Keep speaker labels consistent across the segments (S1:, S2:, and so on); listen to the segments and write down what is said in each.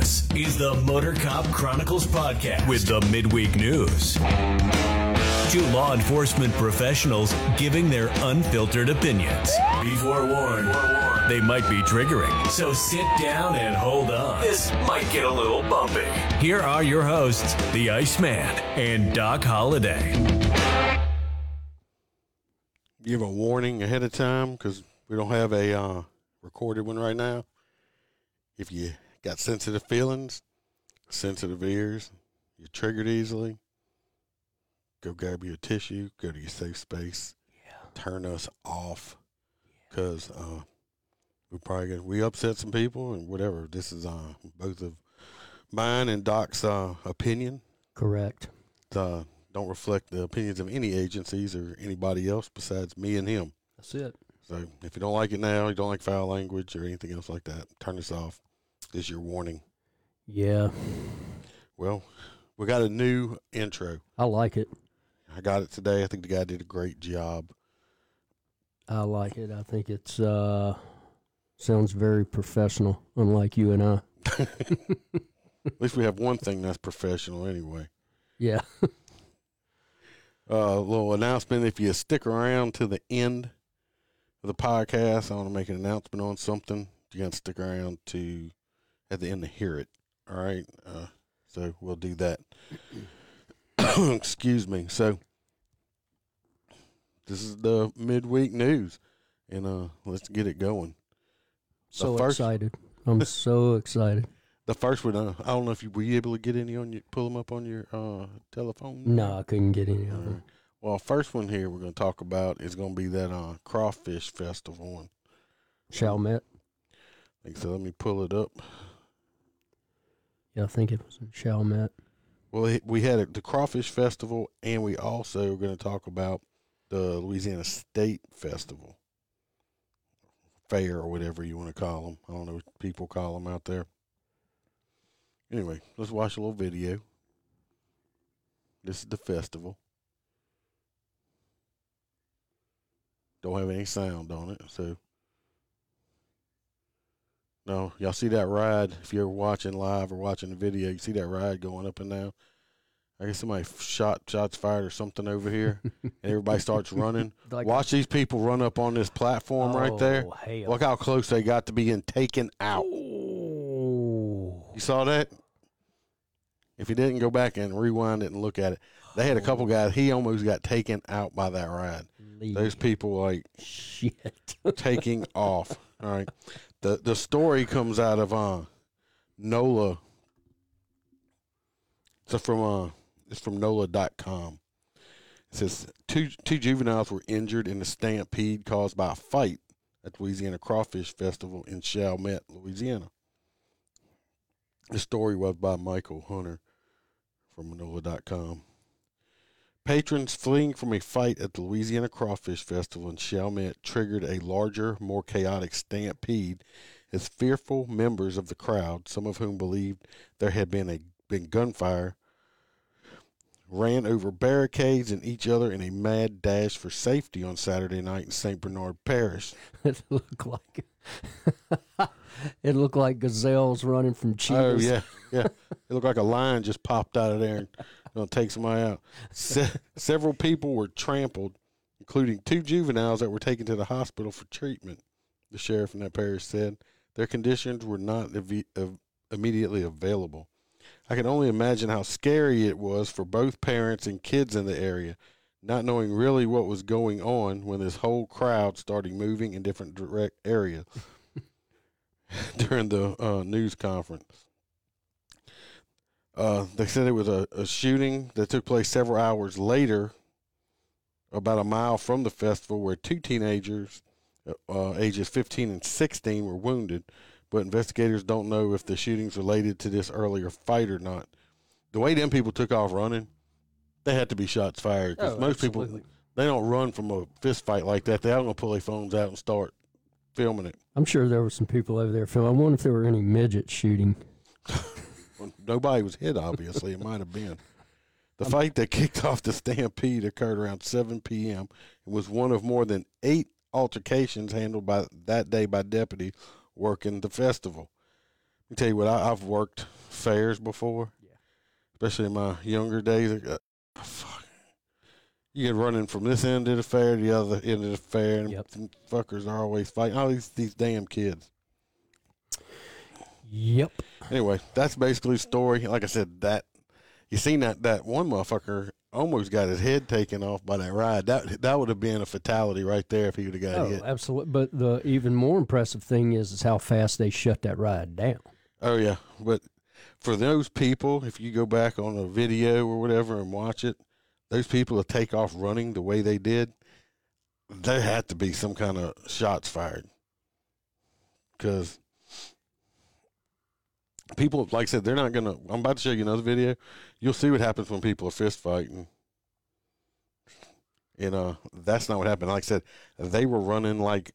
S1: This is the Motor Cop Chronicles podcast with the midweek news. Two law enforcement professionals giving their unfiltered opinions. Be forewarned, they might be triggering, so sit down and hold on. This might get a little bumpy. Here are your hosts, the Iceman and Doc Holliday.
S2: give a warning ahead of time because we don't have a uh, recorded one right now. If you got sensitive feelings, sensitive ears, you're triggered easily, go grab your tissue, go to your safe space, turn us off because uh, we probably get, we upset some people and whatever. This is uh, both of mine and Doc's uh, opinion.
S3: Correct.
S2: Uh, don't reflect the opinions of any agencies or anybody else besides me and him.
S3: That's it.
S2: So if you don't like it now, you don't like foul language or anything else like that, turn this off. Is your warning.
S3: Yeah,
S2: Well, we got a new intro.
S3: I like it.
S2: I got it today. I think the guy did a great job.
S3: I like it. I think it's uh sounds very professional, unlike you and I.
S2: At least we have one thing that's professional anyway.
S3: Yeah.
S2: Uh, a little announcement. If you stick around to the end of the podcast, I want to make an announcement on something. You got to stick around to at the end to hear it. All right. Uh, so we'll do that. Excuse me. So this is the midweek news, and uh, let's get it going.
S3: So
S2: first-
S3: excited. I'm so excited.
S2: The first one, uh, I don't know if you were you able to get any on your pull them up on your uh, telephone.
S3: No, I couldn't get any them.
S2: right. Well, first one here we're going to talk about is going to be that uh, crawfish festival. one.
S3: Chalmette.
S2: Like, so let me pull it up.
S3: Yeah, I think it was in Chalmette.
S2: Well, we had the crawfish festival, and we also are going to talk about the Louisiana State Festival, fair or whatever you want to call them. I don't know what people call them out there. Anyway, let's watch a little video. This is the festival. Don't have any sound on it, so. No, y'all see that ride? If you're watching live or watching the video, you see that ride going up and down. I guess somebody shot shots fired or something over here, and everybody starts running.
S3: Like-
S2: Watch these people run up on this platform right there.
S3: Oh, hell.
S2: Look how close they got to being taken out.
S3: Oh.
S2: You saw that? If you didn't go back and rewind it and look at it, they had a couple guys. He almost got taken out by that ride. Those people like
S3: shit.
S2: taking off. All right. The the story comes out of uh NOLA. It's from uh it's from NOLA.com. It says two two juveniles were injured in a stampede caused by a fight at Louisiana Crawfish Festival in Chalmette, Louisiana. The story was by Michael Hunter from NOLA.com. Patrons fleeing from a fight at the Louisiana Crawfish Festival in Chalmette triggered a larger, more chaotic stampede as fearful members of the crowd, some of whom believed there had been a been gunfire, ran over barricades and each other in a mad dash for safety on Saturday night in St. Bernard Parish.
S3: it looked like it looked like gazelles running from cheetahs.
S2: Oh
S3: cheetahs.
S2: yeah, yeah. It looked like a lion just popped out of there and gonna take somebody out. Se- several people were trampled, including two juveniles that were taken to the hospital for treatment. The sheriff in that parish said their conditions were not ev- av- immediately available. I can only imagine how scary it was for both parents and kids in the area, not knowing really what was going on when this whole crowd started moving in different direct areas during the uh, news conference. Uh, they said it was a, a shooting that took place several hours later, about a mile from the festival, where two teenagers, uh, uh, ages 15 and 16, were wounded. But investigators don't know if the shootings related to this earlier fight or not. The way them people took off running, they had to be shots fired because
S3: Oh,
S2: most people they don't run from a fist fight like that. They're not gonna pull their phones out and start filming it.
S3: I'm sure there were some people over there filming. I wonder if there were any midgets shooting.
S2: Well, nobody was hit, obviously. it might have been. The fight that kicked off the stampede occurred around 7 p.m. It was one of more than eight altercations handled by that day by deputy working the festival. Let me tell you what, I, I've worked fairs before.
S3: Yeah.
S2: Especially in my younger days. Uh, fuck. You get running from this end of the fair to the other end of the fair, and
S3: Yep.
S2: some fuckers are always fighting. All these these damn kids.
S3: Yep.
S2: Anyway, that's basically the story. Like I said, that you seen that that one motherfucker almost got his head taken off by that ride. That that would have been a fatality right there if he would have got
S3: Oh,
S2: hit.
S3: absolutely. But the even more impressive thing is is how fast they shut that ride down.
S2: Oh yeah, but for those people, if you go back on a video or whatever and watch it, those people that take off running the way they did, there had to be some kind of shots fired. Because people, like I said, they're not gonna. I'm about to show you another video. You'll see what happens when people are fist fighting. And uh, that's not what happened. Like I said, they were running like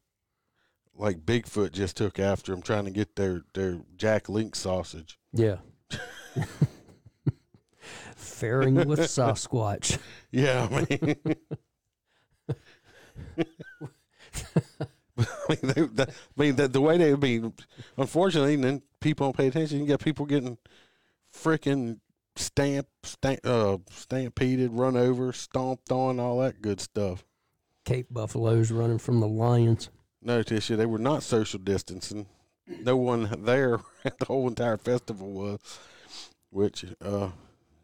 S2: like Bigfoot just took after them, trying to get their their Jack Link sausage.
S3: Yeah. Faring with Sasquatch.
S2: Yeah, I mean, I mean, they, that, I mean the, the way they, I mean, unfortunately, and then people don't pay attention. You got people getting freaking stamp, stamp, uh, stampeded, run over, stomped on, all that good stuff.
S3: Cape buffaloes running from the lions.
S2: No, Tisha, they were not social distancing. No one there at the whole entire festival was, which uh,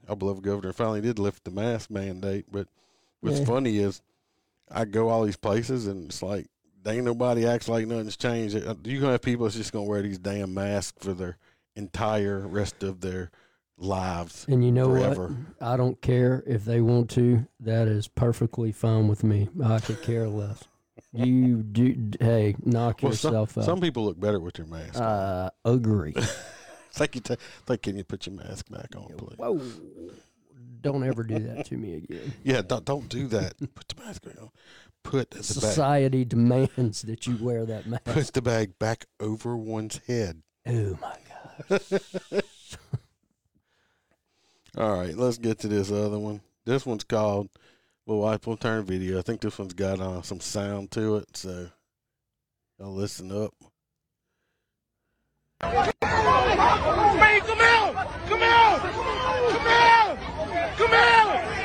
S2: our beloved governor finally did lift the mask mandate. But what's
S3: Yeah.
S2: funny is I go all these places and it's like, they ain't nobody acts like nothing's changed. Uh, You gonna have people that's just gonna wear these damn masks for their entire rest of their lives.
S3: And you know
S2: Forever.
S3: what? I don't care if they want to. That is perfectly fine with me. I could care less. You do. Hey, knock
S2: Well, some,
S3: yourself out.
S2: some people look better with their mask. on.
S3: uh, agree.
S2: It's like you it's like, can you put your mask back on, please?
S3: Whoa! Don't ever do that to me again.
S2: Yeah, don't, don't do that. Put the mask on. Put the bag.
S3: Society demands that you wear that mask.
S2: Put the bag back over one's head.
S3: Oh my god!
S2: All right, let's get to this other one. This one's called "Well, Wife Will Turn Video." I think this one's got uh, some sound to it, so y'all listen up.
S4: Man, come out! Come out! Come out! Come out!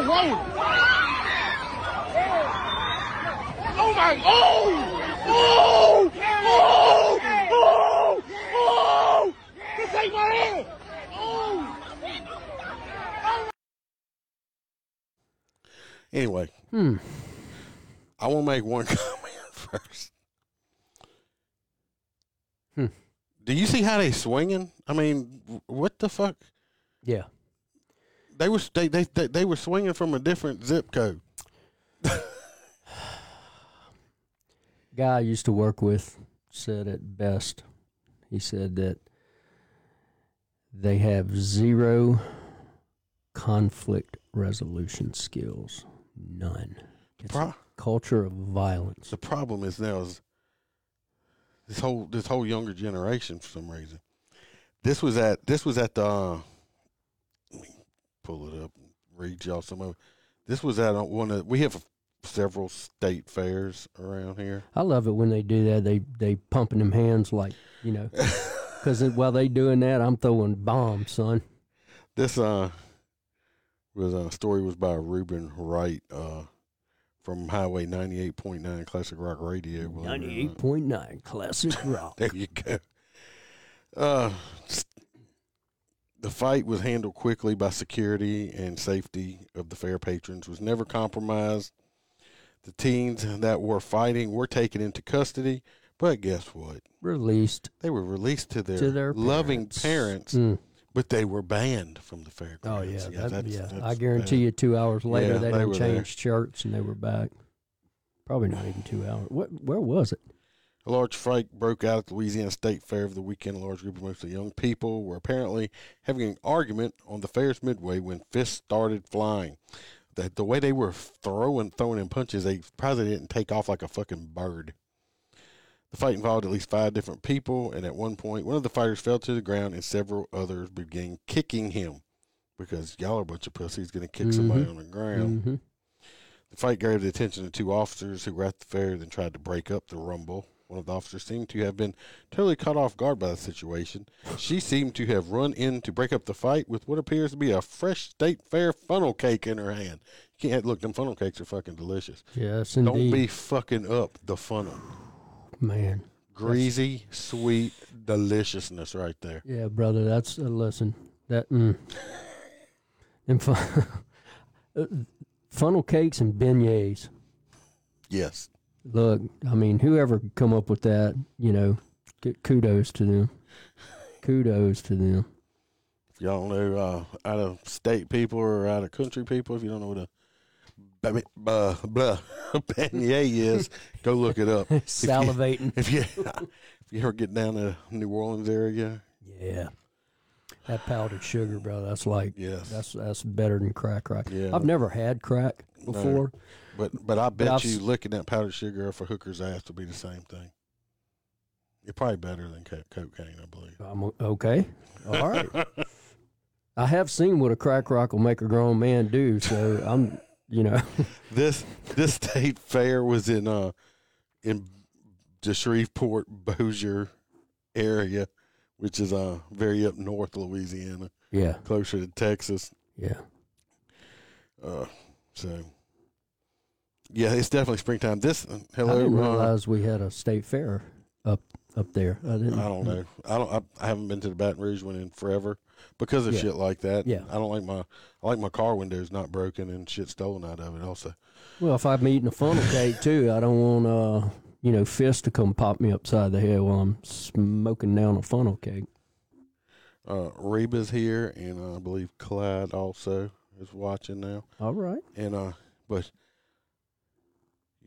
S4: Oh! Oh my! Oh! Oh! Oh! Oh! Oh! This ain't my head! Oh!
S2: Anyway,
S3: Hmm.
S2: I want to make one comment first.
S3: Hmm.
S2: Do you see how they swinging? I mean, what the fuck?
S3: Yeah.
S2: They were they they they, they were swinging from a different zip code.
S3: Guy I used to work with said it best. He said that they have zero conflict resolution skills. None. It's a culture of violence.
S2: the problem is now is this whole this whole younger generation for some reason. This was at this was at the uh, pull it up and read y'all some of it. This was at uh, one of we have several state fairs around here.
S3: I love it when they do that. They they pumping them hands like you know, because while they doing that, I'm throwing bombs, son.
S2: This uh was a story was by Ruben Wright uh from Highway ninety eight point nine Classic Rock Radio. believe it or not.
S3: Ninety-eight point nine classic rock.
S2: There you go. Uh, the fight was handled quickly by security and safety of the fair patrons. Was never compromised. The teens that were fighting were taken into custody, but guess what?
S3: Released
S2: They were released to their,
S3: to their
S2: loving
S3: parents. Mm.
S2: but they were banned from the fairgrounds.
S3: Oh yeah, that,
S2: that's-
S3: yeah.
S2: that's
S3: I guarantee
S2: bad.
S3: you, two hours later,
S2: Yeah,
S3: they,
S2: they
S3: done
S2: were there.
S3: changed shirts and they were back. Probably not even two hours. What? Where was it?
S2: A large fight broke out at the Louisiana State Fair over the weekend. A large group of mostly young people were apparently having an argument on the fair's midway when fists started flying. The, the way they were throwing, throwing in punches, they probably didn't take off like a fucking bird. The fight involved at least five different people, and at one point, one of the fighters fell to the ground, and several others began kicking him because y'all are a bunch of pussies going to kick somebody
S3: Mhm.
S2: on the ground.
S3: hmm
S2: The fight grabbed the attention of two officers who were at the fair, then tried to break up the rumble. One of the officers seemed to have been totally caught off guard by the situation. She seemed to have run in to break up the fight with what appears to be a fresh state fair funnel cake in her hand. You can't look; them funnel cakes are fucking delicious.
S3: Yes, indeed.
S2: Don't be fucking up the funnel.
S3: Man.
S2: Greasy, sweet deliciousness right there.
S3: Yeah, brother, that's a lesson. That mm. and fun, uh, funnel cakes and beignets.
S2: Yes.
S3: Look, I mean, whoever come up with that, you know, kudos to them. Kudos to them.
S2: If y'all know uh, out of state people or out of country people, if you don't know what a ba- blah, blah, beignet is, go look it up.
S3: Salivating.
S2: If you if you ever get down to New Orleans area,
S3: Yeah. That powdered sugar, bro. That's like
S2: yes.
S3: that's that's better than crack rock.
S2: Yeah.
S3: I've never had crack
S2: No. But but I bet
S3: I've
S2: you licking that powdered sugar off a hooker's ass will be the same thing. You're probably better than co- cocaine, I believe.
S3: I'm okay. All right. I have seen what a crack rock will make a grown man do, so I'm, you know,
S2: This this state fair was in uh in the Shreveport Bossier area, which is uh very up north Louisiana,
S3: yeah,
S2: closer to Texas.
S3: yeah.
S2: Uh, so yeah, it's definitely springtime. This uh,
S3: I
S2: hello,
S3: didn't
S2: uh,
S3: realize we had a state fair up up there. I didn't.
S2: I don't know. I don't. I, I haven't been to the Baton Rouge one in forever because of
S3: Yeah.
S2: shit like that.
S3: Yeah.
S2: I don't like my. I like my car windows not broken and shit stolen out of it. Also,
S3: Well, if I'm eating a funnel cake too, I don't want uh, you know, fist to come pop me upside the head while I'm smoking down a funnel cake.
S2: uh, Reba's here, and uh, I believe Clyde also is watching now.
S3: All right.
S2: And uh, but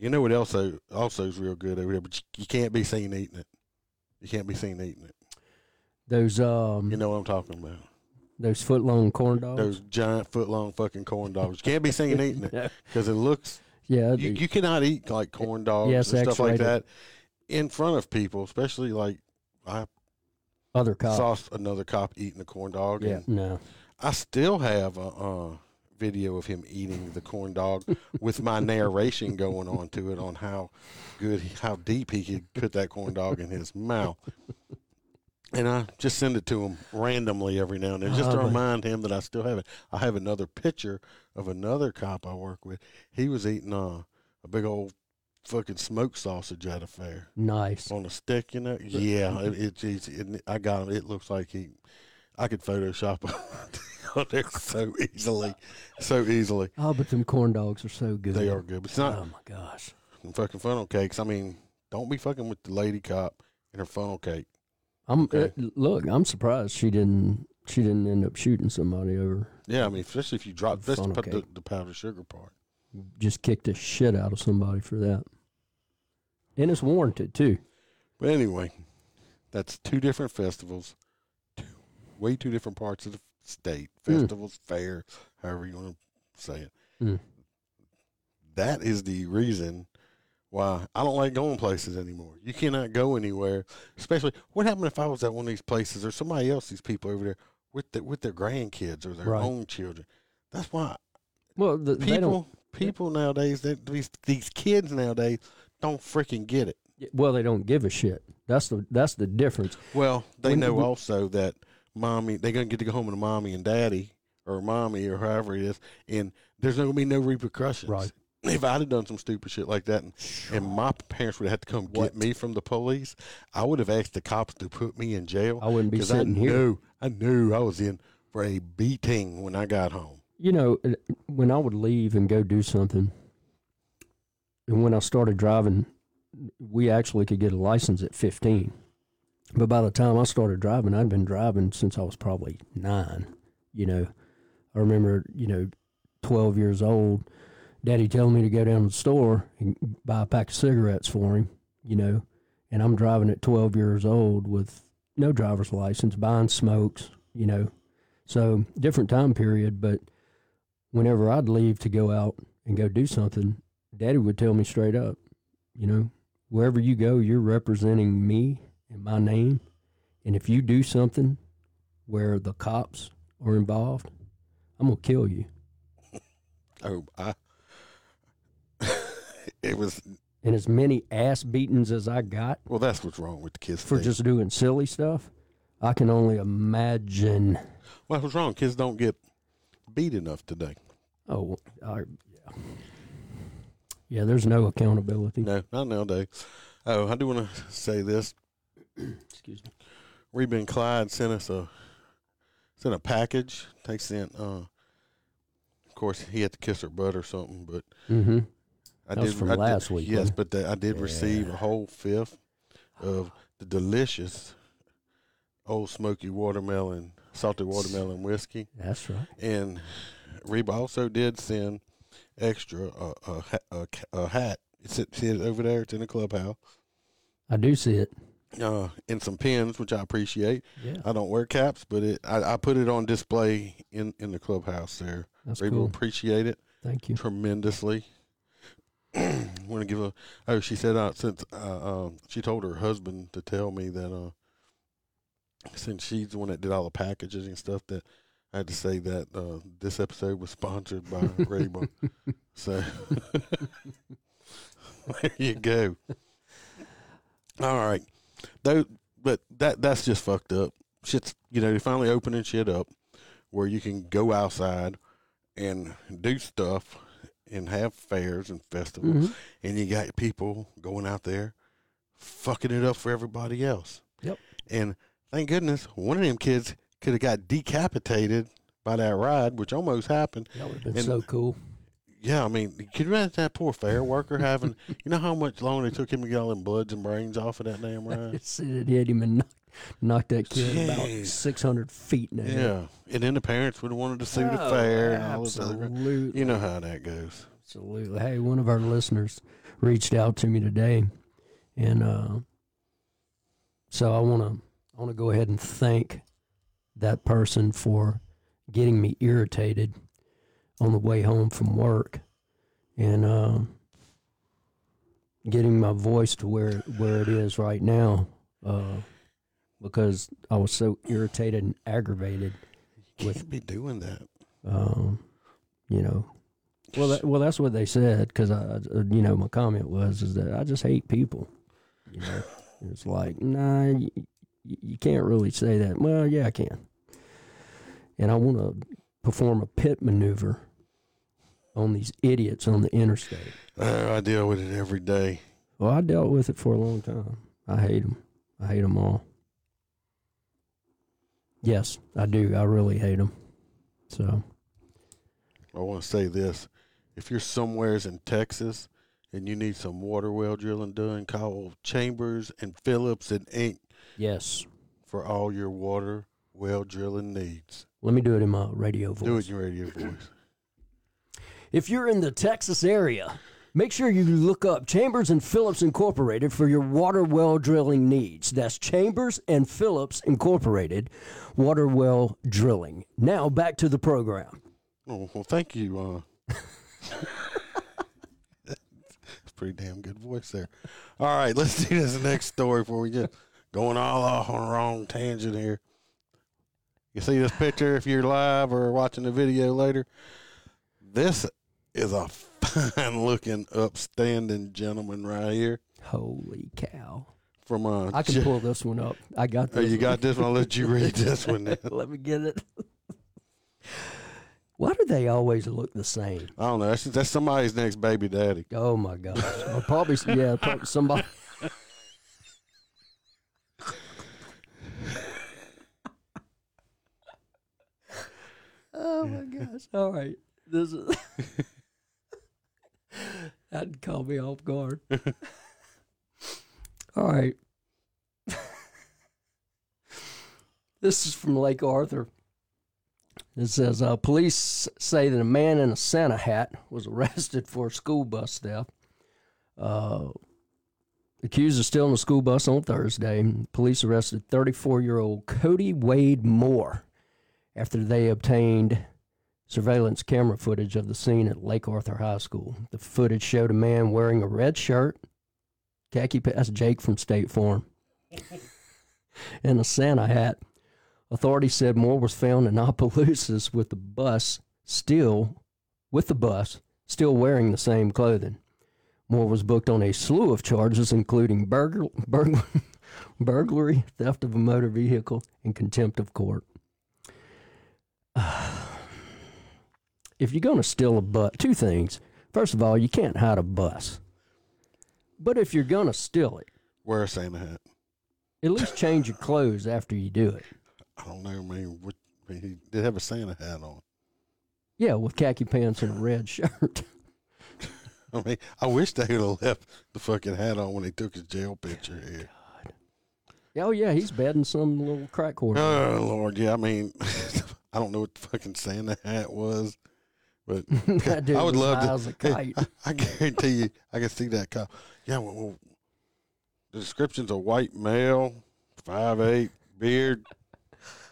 S2: you know what? Also, also is real good over there, but you, you can't be seen eating it. You can't be seen eating it.
S3: Those um,
S2: You know what I'm talking about?
S3: those foot long corn dogs.
S2: Those giant foot long fucking corn dogs. You can't be seen eating it because it looks
S3: yeah,
S2: you, you cannot eat like corn dogs
S3: Yes,
S2: and stuff like that in front of people, especially like I
S3: other cops.
S2: saw another cop eating a corn dog.
S3: Yeah,
S2: And
S3: no.
S2: I still have a, uh video of him eating the corn dog with my narration going on to it on how good, how deep he could put that corn dog in his mouth. And I just send it to him randomly every now and then, just to
S3: Oh,
S2: remind him that I still have it. I have another picture of another cop I work with. He was eating uh, a big old fucking smoked sausage at a fair
S3: Nice.
S2: on a stick, you know. Yeah, it, it, it's- it, I got him. It looks like he, I could Photoshop on there so easily, so easily.
S3: Oh, but them corn dogs are so good.
S2: They are good, but it's not
S3: Oh my gosh.
S2: fucking funnel cakes. I mean, don't be fucking with the lady cop and her funnel cake.
S3: I'm
S2: Okay.
S3: uh, look. I'm surprised she didn't. She didn't end up shooting somebody over.
S2: Yeah, I mean, especially if you drop, put the, the powdered sugar part.
S3: Just kicked the shit out of somebody for that. And it's warranted too.
S2: But anyway, that's two different festivals, way two different parts of the state.
S3: Mm.
S2: Festivals, fair, however you want to say it.
S3: Mm.
S2: That is the reason why I don't like going places anymore. You cannot go anywhere, especially what happened if I was at one of these places or somebody else, these people over there with the, with their grandkids or their
S3: Right.
S2: own children. That's why
S3: Well, the,
S2: people people nowadays they, these these kids nowadays don't freaking get it.
S3: Well, they don't give a shit. That's the that's the difference.
S2: Well, they
S3: When-
S2: know
S3: when-
S2: also that mommy they're gonna get to go home to mommy and daddy or mommy or however it is, and there's not gonna be no repercussions.
S3: Right.
S2: If I'd have done some stupid shit like that, and, and my parents would have had to come
S3: What?
S2: get me from the police, I would have asked the cops to put me in jail.
S3: I wouldn't be
S2: because I
S3: sitting here.
S2: knew I knew I was in for a beating when I got home.
S3: You know, uh, when I would leave and go do something, and when I started driving, we actually could get a license at 15. But by the time I started driving, I'd been driving since I was probably nine. You know, I remember, you know, 12 years old, daddy telling me to go down to the store and buy a pack of cigarettes for him, you know, and I'm driving at 12 years old with no driver's license, buying smokes, you know. So, different time period, but whenever I'd leave to go out and go do something, daddy would tell me straight up, you know, wherever you go, you're representing me and my name. And if you do something where the cops are involved, I'm going to kill you.
S2: Oh, I it was
S3: and as many ass beatings as I got
S2: well. That's what's wrong with the kids
S3: for
S2: today.
S3: just doing silly stuff, I can only imagine.
S2: well, what's wrong? Kids don't get beat enough today.
S3: Oh, I, yeah. Yeah, there's no accountability.
S2: No, not nowadays. Oh, I do want to say this.
S3: Excuse me.
S2: Reba and Clyde sent us a sent a package. They sent. Uh, of course, he had to kiss her butt or something, but
S3: Mm-hmm.
S2: I
S3: That
S2: did
S3: was from
S2: I did-
S3: last week,
S2: Yes, but they, I did receive a whole fifth of the delicious Ole Smoky watermelon, salted watermelon whiskey,
S3: That's right.
S2: and Reba also did send extra a a, a, a hat. It's it, see it over there. It's in the clubhouse.
S3: I do see it.
S2: Uh, and some pins, which I appreciate.
S3: Yeah,
S2: I don't wear caps, but it I, I put it on display in in the clubhouse there.
S3: that's
S2: Reba
S3: cool.
S2: appreciate it
S3: Thank you.
S2: tremendously. Want to give a oh she said uh, since uh, um, she told her husband to tell me that uh since she's the one that did all the packages and stuff that I had to say that uh, this episode was sponsored by Reba. So there you go. All right, though, but that that's just fucked up. Shit's you know they're finally opening shit up where you can go outside and do stuff and have fairs and festivals,
S3: Mhm.
S2: and you got people going out there fucking it up for everybody else.
S3: Yep.
S2: And thank goodness one of them kids could have got decapitated by that ride, which almost happened.
S3: That would have been
S2: And-
S3: so cool.
S2: Yeah, I mean, can you imagine that poor fair worker having, you know how much longer it took him to get all them bloods and brains off of that damn ride?
S3: It hit him and knocked, knocked that kid about 600 feet in the air.
S2: Yeah. And then the parents would have wanted to sue the
S3: Oh,
S2: fair and all this other.
S3: Absolutely.
S2: You know how that goes.
S3: Absolutely. Hey, one of our listeners reached out to me today, and uh, so I want to I want to go ahead and thank that person for getting me irritated on the way home from work, and uh, getting my voice to where where it is right now, uh, because I was so irritated and aggravated
S2: You can't be doing that.
S3: um, you know. Well, that, well, that's what they said because I, you know, my comment was is that I just hate people. You know, it's like, nah, you, you can't really say that. Well, yeah, I can. And I want to perform a pit maneuver on these idiots on the interstate.
S2: Uh, I deal with it every day.
S3: Well, I dealt with it for a long time. I hate them. I hate them all. Yes, I do. I really hate them. So.
S2: I want to say this: if you're somewheres in Texas and you need some water well drilling done, call Chambers and Phillips and Inc.
S3: Yes.
S2: for all your water well drilling needs.
S3: Let me do it in my radio voice.
S2: Do it in your radio voice.
S3: If you're in the Texas area, make sure you look up Chambers and Phillips Incorporated for your water well drilling needs. That's Chambers and Phillips Incorporated, water well drilling. Now back to the program.
S2: Oh, well, thank you. Uh, a pretty damn good voice there. All right, let's do this next story before we get going all off on the wrong tangent here. You see this picture if you're live or watching the video later. This is a fine looking, upstanding gentleman right here
S3: Holy cow!
S2: from uh.
S3: I can
S2: J-
S3: pull this one up. I got
S2: Oh,
S3: this.
S2: you
S3: one.
S2: got this one. I'll let you read this one. Then.
S3: Let me get it. Why do they always look the same?
S2: I don't know. That's, that's somebody's next baby daddy.
S3: Oh my gosh! Or probably yeah, probably somebody. oh my gosh! All right, this is that caught me off guard. All right, this is from Lake Arthur. It says uh, police say that a man in a Santa hat was arrested for school bus theft. Uh, accused of stealing a school bus on Thursday. Police arrested 34 year old Cody Wade Moore after they obtained surveillance camera footage of the scene at Lake Arthur High School. The footage showed a man wearing a red shirt, khaki pants, Jake from State Farm, and a Santa hat. Authorities said Moore was found in Opelousas with the bus still, with the bus still wearing the same clothing. Moore was booked on a slew of charges, including burglar, burglary, theft of a motor vehicle, and contempt of court. if you're going to steal a bus, two things. First of all, you can't hide a bus. But if you're going to steal it,
S2: Wear a Santa hat.
S3: at least change your clothes after you do it.
S2: I don't know. I mean, what, he did have a Santa hat on.
S3: Yeah, with khaki pants and a red shirt.
S2: I mean, I wish they would have left the fucking hat on when they took his jail picture here.
S3: oh, yeah, he's bedding some little crack whore.
S2: Oh Lord, yeah. I mean, I don't know what the fucking Santa hat was, but I would love to. Hey. I, I guarantee you, I can see that cop. Yeah, well, well, the description's a white male, five eight, beard,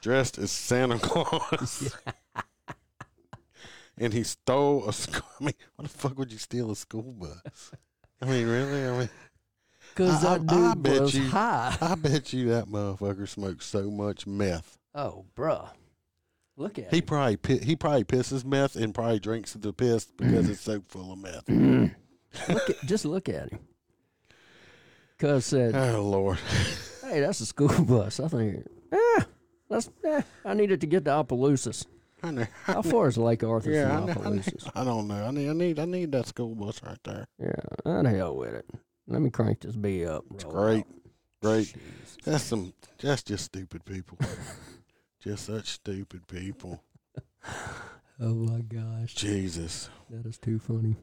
S2: dressed as Santa Claus. and he stole a school. I mean, why the fuck would you steal a school bus? I mean, really? I mean,
S3: Because
S2: I-
S3: that
S2: I- I bet
S3: was
S2: you-
S3: high.
S2: I bet you that motherfucker smoked so much meth.
S3: Oh, bruh. Look at
S2: He
S3: him.
S2: probably he probably pisses meth and probably drinks the piss because it's so full of meth.
S3: Look at, just look at him. Cuz said,
S2: Oh Lord,
S3: hey, that's a school bus. I think, eh, that's, eh, I needed to get to Opelousas.
S2: I know.
S3: How far is Lake Arthur
S2: Yeah, I,
S3: from
S2: I, need,
S3: Opelousas?
S2: I don't know. I need I need I need that school bus right there.
S3: Yeah, i the hell with it. Let me crank this B up. It's
S2: great. Great. That's some that's just stupid people. just such stupid people.
S3: Oh my gosh,
S2: Jesus.
S3: that is too funny.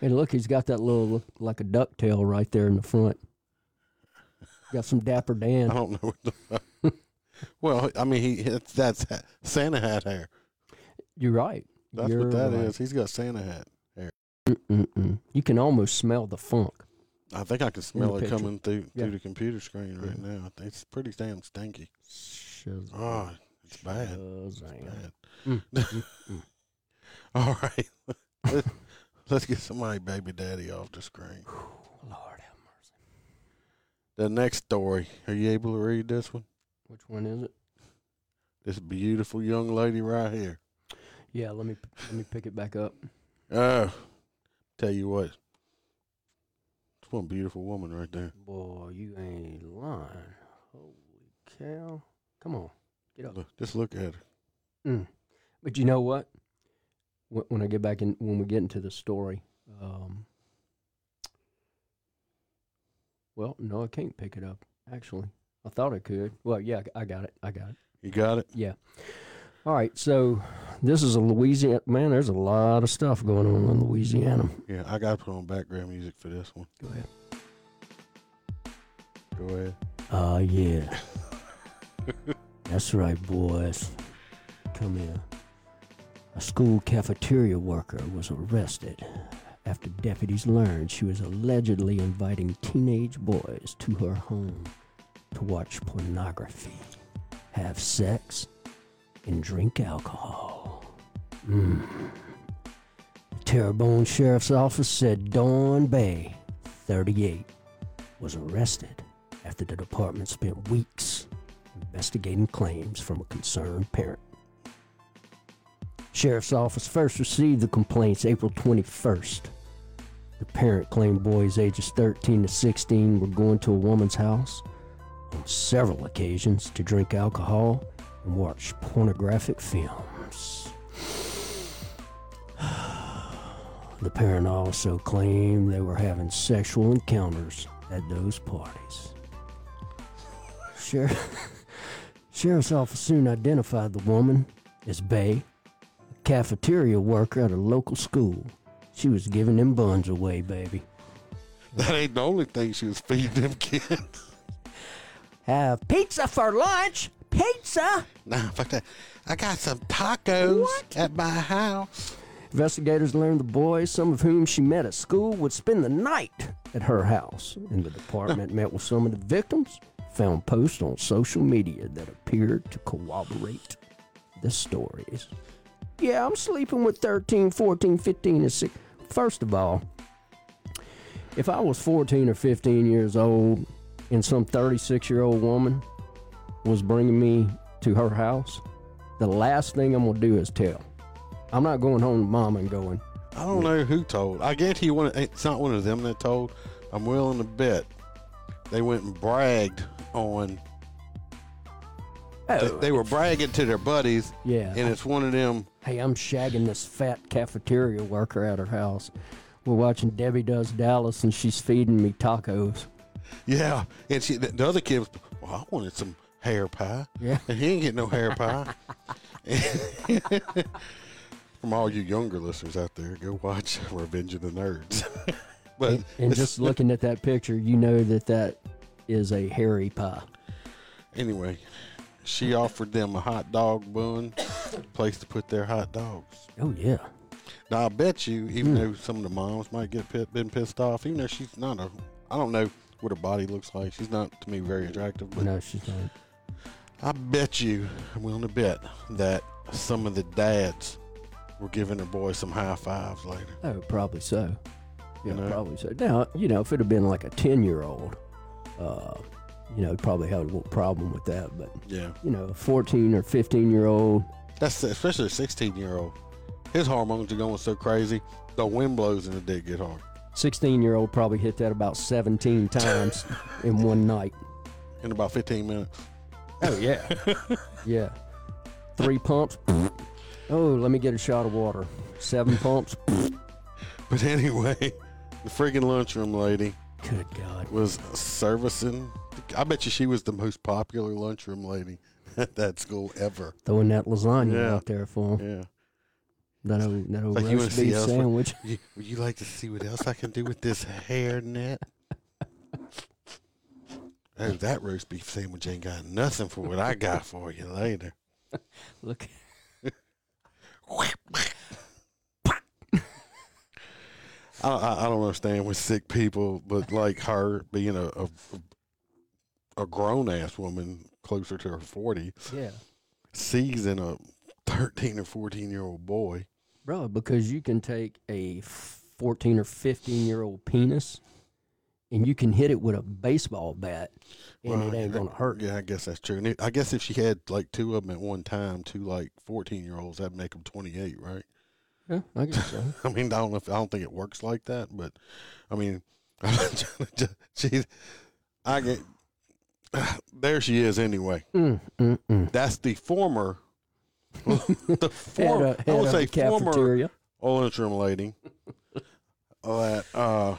S3: And look, he's got that little like a ducktail right there in the front. Got some Dapper Dan.
S2: I don't know what the. Well, I mean, he that's Santa hat hair.
S3: You're right.
S2: That's
S3: You're
S2: what that is.
S3: right.
S2: He's got Santa hat.
S3: Mm-mm. You can almost smell the funk.
S2: I think I can smell it
S3: picture.
S2: coming through
S3: Yeah.
S2: through the computer screen right now. It's pretty damn stinky.
S3: Shazam.
S2: Oh, it's bad. Bad.
S3: Mm, mm, mm.
S2: All right. Let- Let's get somebody baby daddy off the screen.
S3: Lord have mercy.
S2: The next story. Are you able to read this one?
S3: Which one is it?
S2: This beautiful young lady right here.
S3: Yeah, let me let me pick it back up.
S2: Oh, tell you what. It's one beautiful woman right there.
S3: Boy, you ain't lying. Holy cow! Come on, get up.
S2: Look, just look at her.
S3: Mm. But you know what? When, when I get back in, when we get into the story, um, well, no, I can't pick it up. Actually, I thought I could. Well, yeah, I got it. I got it.
S2: You got it?
S3: Yeah. All right. So this is a Louisiana man. There's a lot of stuff going on in Louisiana.
S2: Yeah, I got to put on background music for this one.
S3: Go ahead.
S2: Go ahead.
S3: Ah, yeah. That's right, boys. Come here. A school cafeteria worker was arrested after deputies learned she was allegedly inviting teenage boys to her home to watch pornography, have sex, and drink alcohol. Mm. The Terrebonne Sheriff's Office said Dawn Bay, 38, was arrested after the department spent weeks investigating claims from a concerned parent. Sheriff's Office first received the complaints April 21st. The parent claimed boys ages 13 to 16 were going to a woman's house on several occasions to drink alcohol and watch pornographic films. The parent also claimed they were having sexual encounters at those parties. Sheriff, Sheriff's office soon identified the woman as Bay, a cafeteria worker at a local school. She was giving them buns away, baby.
S2: That ain't the only thing she was feeding them kids.
S3: Have pizza for lunch? Pizza?
S2: nah, fuck that. I got some tacos at my house.
S3: Investigators learned the boys, some of whom she met at school, would spend the night at her house. And the department met with some of the victims, found posts on social media that appeared to corroborate the stories. Yeah, I'm sleeping with 13, 14, 15, and 6. First of all, if I was 14 or 15 years old and some 36 year old woman was bringing me to her house, the last thing I'm going to do is tell. I'm not going home to mom and going,
S2: I don't know who told. I guarantee you, one, it's not one of them that told. I'm willing to bet they went and bragged on. They,
S3: Oh,
S2: they were bragging to their buddies,
S3: yeah.
S2: and it's one of them.
S3: hey, I'm shagging this fat cafeteria worker at her house. We're watching Debbie Does Dallas, and she's feeding me tacos.
S2: Yeah, and she, the, the other kid was. Well, I wanted some hair pie,
S3: Yeah.
S2: and he ain't getting no hair pie. From all you younger listeners out there, go watch Revenge of the Nerds. But
S3: And, and just looking at that picture, you know that that is a hairy pie.
S2: Anyway, she offered them a hot dog bun, place to put their hot dogs.
S3: Oh yeah.
S2: Now I bet you, even hmm. though some of the moms might get pit, been pissed off, even though she's not a, I don't know what her body looks like. She's not to me very attractive, but
S3: No, she's not.
S2: I bet you, I'm willing to bet that some of the dads were giving their boys some high fives later.
S3: Oh, probably so. Yeah,
S2: You know?
S3: probably so. Now, you know, if it had been like a ten-year-old, uh, you know, probably had a little problem with that. But
S2: Yeah,
S3: you know, a fourteen or fifteen-year-old,
S2: that's especially a 16 year old. His hormones are going so crazy. The wind blows and the dick get hard.
S3: sixteen-year-old probably hit that about seventeen times in one night.
S2: In about 15 minutes.
S3: Oh yeah, yeah. Three pumps. oh, let me get a shot of water. Seven pumps.
S2: But anyway, the friggin' lunchroom lady
S3: Good God.
S2: was servicing. I bet you she was the most popular lunchroom lady at that school ever.
S3: Throwing that lasagna
S2: Yeah.
S3: out there for 'em.
S2: Yeah.
S3: That old, that old
S2: Like
S3: roast beef sandwich.
S2: You, would you like to see what else I can do with this hair net? Oh, that roast beef sandwich ain't got nothing for what I got for you later.
S3: Look.
S2: I, I, don't understand with sick people, but like her being a a, a grown ass woman closer to her forty,
S3: Yeah.
S2: sees in a thirteen or fourteen year old boy.
S3: Bro, because you can take a 14 or 15 year old penis and you can hit it with a baseball bat and
S2: Well,
S3: it ain't going to hurt.
S2: Yeah, I guess that's true. And it, I guess if she had like two of them at one time, two like fourteen year olds, that'd make them twenty eight, right?
S3: I guess so.
S2: I mean, I don't know if I don't think it works like that, but I mean, she's I get there. She is anyway.
S3: Mm, mm, mm.
S2: That's the former, the
S3: Head
S2: former. I would say former
S3: cafeteria.
S2: lunchroom lady that uh,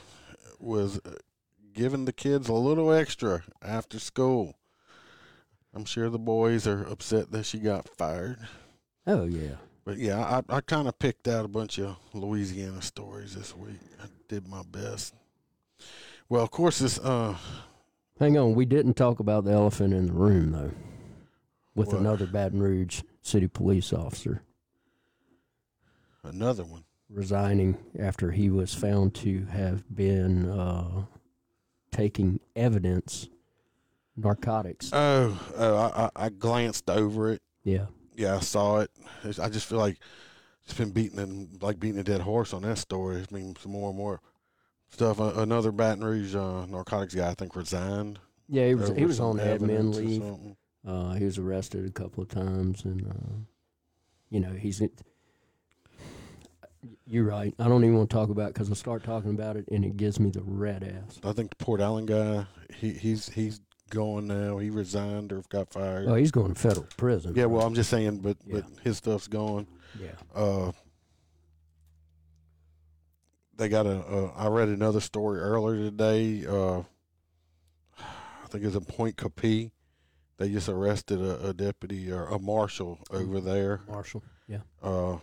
S2: was giving the kids a little extra after school. I'm sure the boys are upset that she got fired.
S3: Oh, yeah.
S2: But yeah, I, I kind of picked out a bunch of Louisiana stories this week. I did my best. Well, of course, this uh,
S3: Hang on. We didn't talk about the elephant in the room, though, with
S2: What?
S3: another Baton Rouge city police officer
S2: another one.
S3: resigning after he was found to have been uh, taking evidence, narcotics.
S2: Oh, oh I, I, I glanced over it.
S3: yeah.
S2: Yeah, I saw it. It's- I just feel like it's been beating and like beating a dead horse on that story. I mean, some more and more stuff. Uh, another Baton Rouge uh, narcotics guy, I think, resigned.
S3: Yeah, he was he was on admin leave. Uh, he was arrested a couple of times, and uh, you know he's. You're right. I don't even want to talk about because I start talking about it and it gives me the red ass.
S2: I think the Port Allen guy, he, he's he's gone now. He resigned or got fired.
S3: Oh, he's going to federal prison.
S2: yeah, well, I'm just saying, but
S3: Yeah.
S2: but his stuff's gone.
S3: yeah.
S2: Uh, they got a. Uh, I read another story earlier today. Uh, I think it's in Pointe Coupee. They just arrested a, a deputy or a marshal over there.
S3: Marshall. Yeah.
S2: Uh,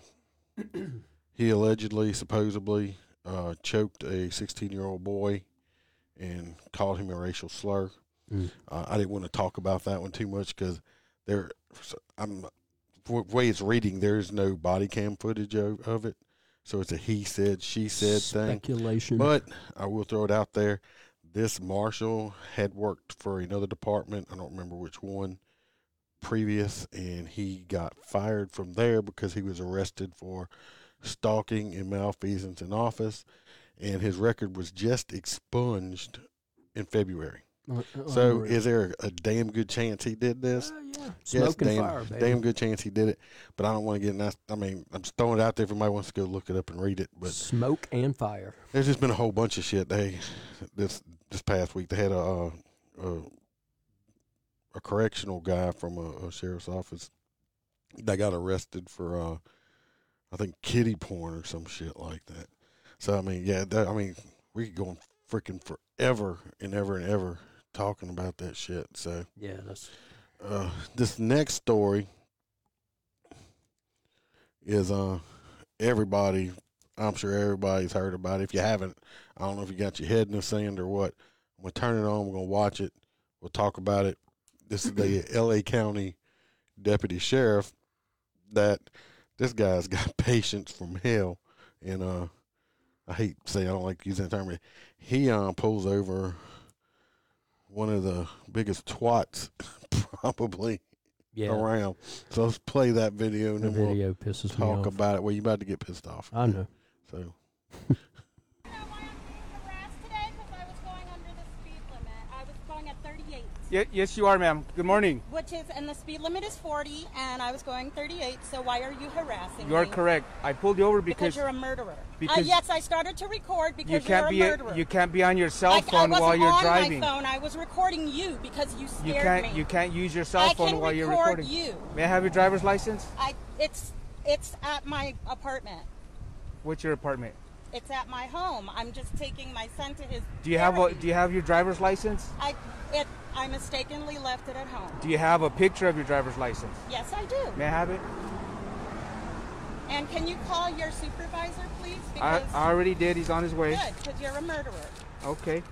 S2: he allegedly, supposedly, uh, choked a 16 year old boy and called him a racial slur.
S3: Mm.
S2: Uh, I didn't want to talk about that one too much because there, I'm the way it's reading. There's no body cam footage of, of it, so it's a he said, she said thing.
S3: Speculation.
S2: But I will throw it out there. This marshal had worked for another department. I don't remember which one previous, and he got fired from there because he was arrested for stalking and malfeasance in office, and his record was just expunged in February. So is there a damn good chance he did this?
S3: Uh, yeah,
S2: Yes,
S3: and
S2: damn,
S3: fire, baby.
S2: damn good chance he did it. But I don't want to get in that. I mean, I'm just throwing it out there if anybody wants to go look it up and read it. But
S3: smoke and fire.
S2: there's just been a whole bunch of shit. They this this past week they had a a, a correctional guy from a, a sheriff's office. They got arrested for uh, I think kitty porn or some shit like that. So I mean, yeah, that, I mean, we could go on freaking forever and ever and ever talking about that shit. So
S3: Yeah, that's
S2: uh, this next story is uh everybody I'm sure everybody's heard about it. If you haven't, I don't know if you got your head in the sand or what. I'm gonna turn it on, we're gonna watch it, we'll talk about it. This is the LA County deputy sheriff that this guy's got patience from hell and uh I hate to say I don't like using that term, but he uh pulls over one of the biggest twats probably
S3: yeah.
S2: around. So let's play that video and
S3: The
S2: then
S3: video
S2: we'll
S3: me
S2: talk about it. Well, you're about to get pissed off.
S3: I know.
S2: So
S5: know why I'm being harassed today? Because I was going under the speed limit. I was going at 38,
S6: Ye- yes, you are, ma'am. Good morning.
S5: which is, and the speed limit is 40, and I was going 38. So why are you harassing me?
S6: You are correct. I pulled you over
S5: Because
S6: because,
S5: you're a murderer.
S6: because
S5: uh, yes, I started to record because
S6: you can't be
S5: a murderer.
S6: you can't be on your cell
S5: I, I
S6: phone
S5: wasn't
S6: while you're
S5: on
S6: driving.
S5: my phone. I was recording you because you scared
S6: You can't
S5: me.
S6: you can't use your cell phone while you're
S5: record
S6: recording.
S5: you.
S6: May I have your driver's license?
S5: I, it's, it's at my apartment.
S6: What's your apartment?
S5: It's at my home. I'm just taking my son to his.
S6: Do you have a, do you have your driver's license?
S5: I, it, I mistakenly left it at home.
S6: Do you have a picture of your driver's license?
S5: Yes, I do.
S6: May I have it?
S5: And can you call your supervisor, please?
S6: I, I already did. He's on his way.
S5: good, because you're a murderer.
S6: Okay.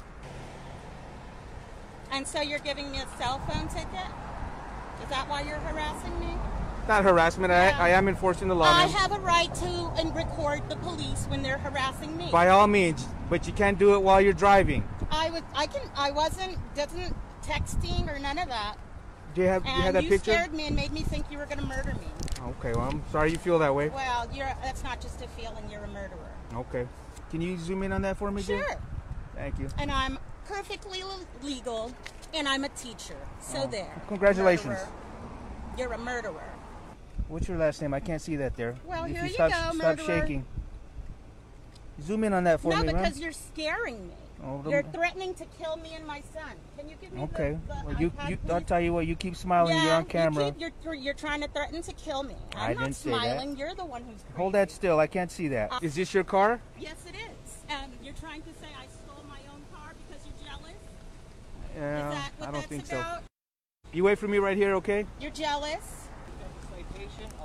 S5: And so you're giving me a cell phone ticket? Is that why you're harassing me?
S6: Not harassment.
S5: Yeah.
S6: I, I am enforcing the law.
S5: I have a right to and record the police when they're harassing me.
S6: By all means, but you can't do it while you're driving.
S5: I was, I can, I wasn't, doesn't texting or none of that.
S6: Do you have you have
S5: And
S6: that
S5: you
S6: picture?
S5: scared me and made me think you were going to murder me.
S6: Okay. Well, I'm sorry you feel that way.
S5: Well, you're, that's not just a feeling. You're a murderer.
S6: Okay. Can you zoom in on that for me?
S5: Sure.
S6: Thank you.
S5: And I'm perfectly legal, and I'm a teacher. So oh, there.
S6: Oh, congratulations.
S5: Murderer. You're a murderer.
S6: What's your last name? I can't see that there.
S5: Well,
S6: if
S5: here
S6: you
S5: you
S6: stop,
S5: go,
S6: stop
S5: murderer.
S6: shaking. Zoom in on that for
S5: no,
S6: me,
S5: because
S6: ma'am.
S5: you're scaring me.
S6: Oh,
S5: you're threatening to kill me and my son. Can you give me
S6: Okay.
S5: the, the
S6: well, you,
S5: iPad,
S6: you,
S5: please?
S6: I'll tell you what. You keep smiling.
S5: yeah,
S6: you're on camera.
S5: You keep, you're, you're, you're trying to threaten to kill me.
S6: I
S5: I'm not
S6: didn't say that.
S5: smiling. You're the one who's
S6: Hold that still. I can't see that.
S5: Uh,
S6: Is this your car?
S5: Yes, it is. And you're trying to say I stole my own car because you're jealous?
S6: Yeah,
S5: is that what
S6: I don't
S5: that's
S6: think
S5: about?
S6: so. You wait for me right here, okay?
S5: You're jealous?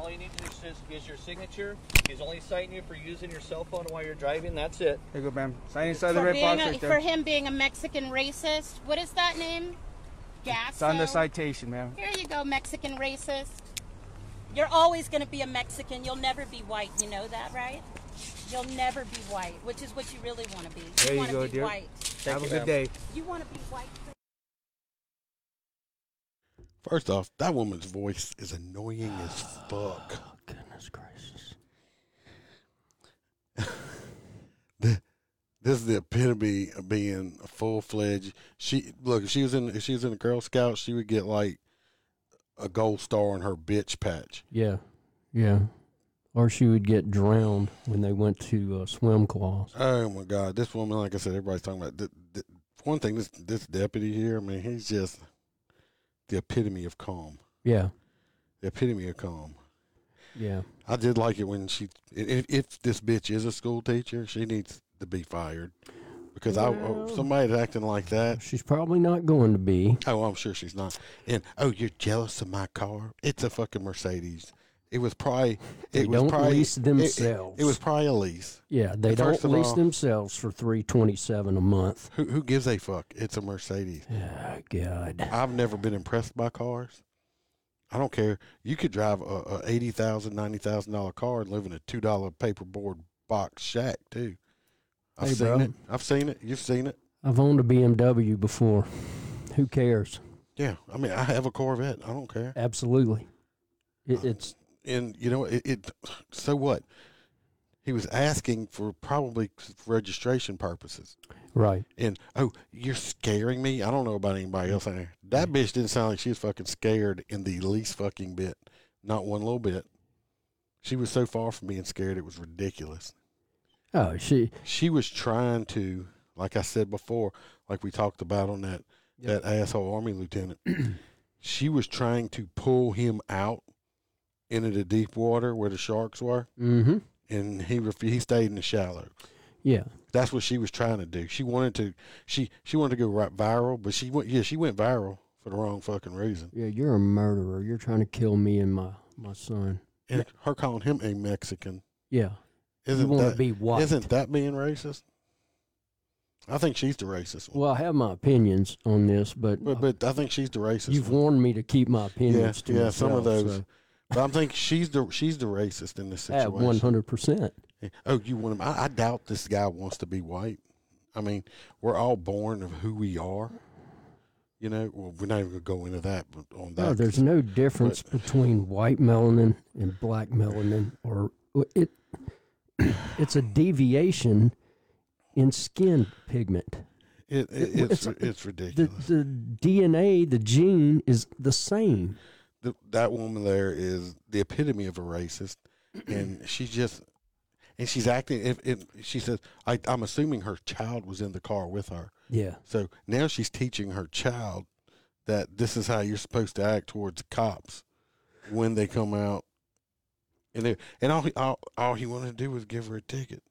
S7: Citation, all you need to do is, is your signature. He's only citing you for using your cell phone while you're driving. That's it.
S6: Here you go, ma'am. Sign inside the
S5: for,
S6: red box
S5: a,
S6: right
S5: for him being a Mexican racist. What is that name? Gasso.
S6: It's on the citation, ma'am.
S5: Here you go, Mexican racist. You're always going to be a Mexican. You'll never be white. You know that, right? You'll never be white, which is what you really want to be.
S6: There you go,
S5: be
S6: dear.
S5: white.
S6: Have a
S7: you,
S6: good day.
S5: You want to be white.
S2: First off, that woman's voice is annoying as fuck.
S3: Oh, goodness gracious.
S2: This is the epitome of being a full fledged. She look if she was in if she was in a Girl Scout, she would get like a gold star on her bitch patch.
S3: Yeah, yeah. Or she would get drowned when they went to uh, swim class.
S2: Oh my God, this woman, like I said, everybody's talking about. one thing, this this deputy here, I mean, he's just the epitome of calm.
S3: Yeah,
S2: The epitome of calm.
S3: yeah.
S2: I did like it when she, if, if this bitch is a school teacher, she needs to be fired because I oh,
S3: Well-
S2: somebody acting like that.
S3: She's probably not going to be.
S2: Oh, I'm sure she's not. And oh, you're jealous of my car? It's a fucking Mercedes. It was probably.
S3: They
S2: it was
S3: don't
S2: probably,
S3: lease
S2: it- it-
S3: themselves.
S2: It, was probably a lease.
S3: Yeah, they
S2: And
S3: don't lease
S2: all-
S3: themselves for three twenty seven a month.
S2: Who who gives a fuck? It's a Mercedes.
S3: Oh, God.
S2: I've never been impressed by cars. I don't care. You could drive a, a eighty thousand, ninety thousand dollar car and live in a two dollar paperboard box shack too. I've
S3: Hey,
S2: seen
S3: bro.
S2: it. I've seen it. You've seen it.
S3: I've owned a BMW before. Who cares?
S2: Yeah. I mean, I have a Corvette. I don't care.
S3: Absolutely. It, it's
S2: And you know, it, it. So what? he was asking for probably registration purposes.
S3: Right.
S2: And oh, you're scaring me. I don't know about anybody else out there. That bitch didn't sound like she was fucking scared in the least fucking bit. Not one little bit. She was so far from being scared it was ridiculous.
S3: Oh, she.
S2: She was trying to, like I said before, like we talked about on that that asshole army lieutenant. she was trying to pull him out into the deep water where the sharks were,
S3: Mm-hmm.
S2: and he refu- he stayed in the shallow.
S3: Yeah.
S2: That's what she was trying to do. She wanted to she she wanted to go right viral, but she went yeah she went viral for the wrong fucking reason.
S3: Yeah. You're a murderer. You're trying to kill me and my my son.
S2: And her calling him a Mexican
S3: Yeah.
S2: isn't
S3: you
S2: that
S3: be white.
S2: Isn't that being racist? I think she's the racist one.
S3: well, I have my opinions on this, but,
S2: but but I think she's the racist.
S3: you've
S2: one.
S3: warned me to keep my opinions to
S2: yeah, some of those.
S3: so-
S2: But I'm thinking she's the she's the racist in this
S3: At
S2: situation.
S3: one hundred percent.
S2: Eh, oh, you want him? I, I doubt this guy wants to be white. I mean, we're all born of who we are. You know, well, we're not even gonna go into that but on that.
S3: No, there's no difference between white melanin and black melanin, or it. It's a deviation in skin pigment.
S2: It, it,
S3: it-
S2: it's
S3: it's-
S2: it's
S3: The
S2: ridiculous.
S3: the DNA, the gene is the same.
S2: The, that woman there is the epitome of a racist, and she just and she's acting. If, if she says, I, "I'm assuming her child was in the car with her,"
S3: Yeah.
S2: so now she's teaching her child that this is how you're supposed to act towards cops when they come out. And they, and all he all, all he wanted to do was give her a ticket.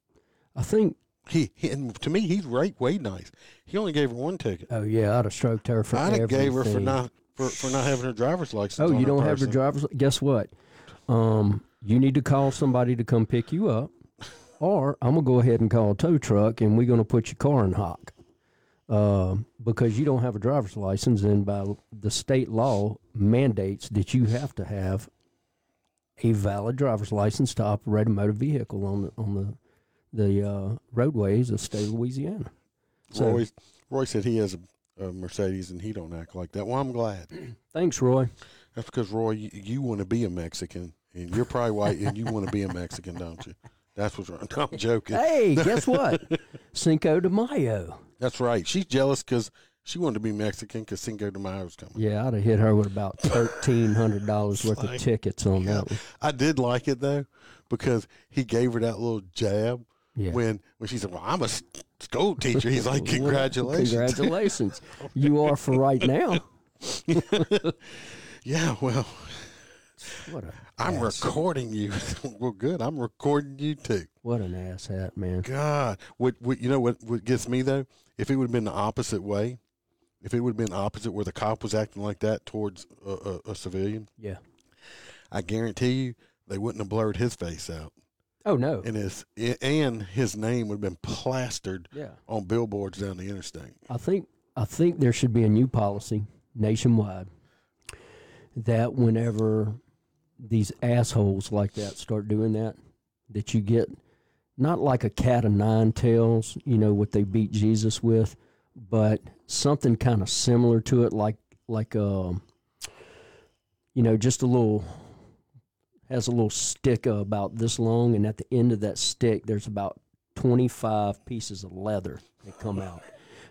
S3: I think.
S2: He, he and to me he's right way nice. He only gave her one ticket.
S3: Oh yeah, I'd have stroked her for
S2: I'd have gave her for not for, for not having her driver's license.
S3: Oh, you don't have your driver's. Guess what? Um, you need to call somebody to come pick you up, or I'm gonna go ahead and call a tow truck, and we're gonna put your car in hock. Um, because you don't have a driver's license, and by the state law mandates that you have to have a valid driver's license to operate a motor vehicle on the on the the uh, roadways of the state of Louisiana. So
S2: Roy, Roy said he has a, a Mercedes and he don't act like that. Well, I'm glad.
S3: thanks, Roy.
S2: That's because Roy, you, you want to be a Mexican, and you're probably white, and you want to be a Mexican, don't you? That's what's wrong. I'm joking.
S3: Hey, guess what? Cinco de Mayo.
S2: That's right. She's jealous because she wanted to be Mexican because Cinco de Mayo's coming.
S3: Yeah, I'd have hit her with about thirteen hundred dollars worth of tickets on that one.
S2: I did like it though because he gave her that little jab
S3: Yeah.
S2: when when she said, "Well, I'm a school teacher." He's like, "Congratulations."
S3: Congratulations. you are for right now.
S2: yeah. Well,
S3: What a
S2: I'm
S3: ass.
S2: recording you. well, good. I'm recording you too.
S3: what an asshat, man.
S2: God, what, what you know what what gets me though? If it would have been the opposite way, if it would have been opposite where the cop was acting like that towards a, a, a civilian,
S3: Yeah.
S2: I guarantee you they wouldn't have blurred his face out,
S3: Oh no.
S2: and his and his name would have been plastered
S3: Yeah.
S2: on billboards down the interstate.
S3: I think I think there should be a new policy nationwide that whenever these assholes like that start doing that, that you get not like a cat of nine tails, you know, what they beat Jesus with, but something kind of similar to it, like like um, you know, just a little has a little stick about this long, and at the end of that stick, there's about twenty five pieces of leather that come out.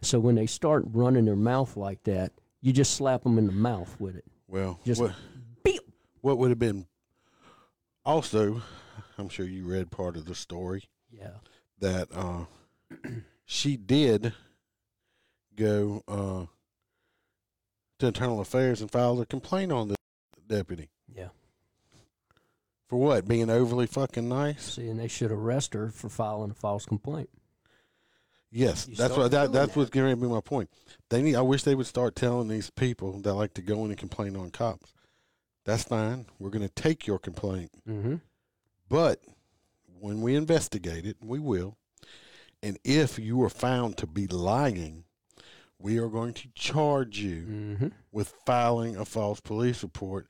S3: So when they start running their mouth like that, you just slap them in the mouth with it.
S2: Well,
S3: Just
S2: what,
S3: beep.
S2: what would have been also, I'm sure you read part of the story
S3: Yeah.
S2: that uh, she did go uh, to internal affairs and filed a complaint on the deputy
S3: Yeah.
S2: For what being overly fucking nice.
S3: See, and they should arrest her for filing a false complaint.
S2: Yes,
S3: You
S2: that's what that, that's
S3: that.
S2: what's going to be my point. They need. I wish they would start telling these people that like to go in and complain on cops. That's fine. We're going to take your complaint,
S3: Mm-hmm.
S2: but when we investigate it, we will. And if you are found to be lying, we are going to charge you
S3: Mm-hmm.
S2: with filing a false police report.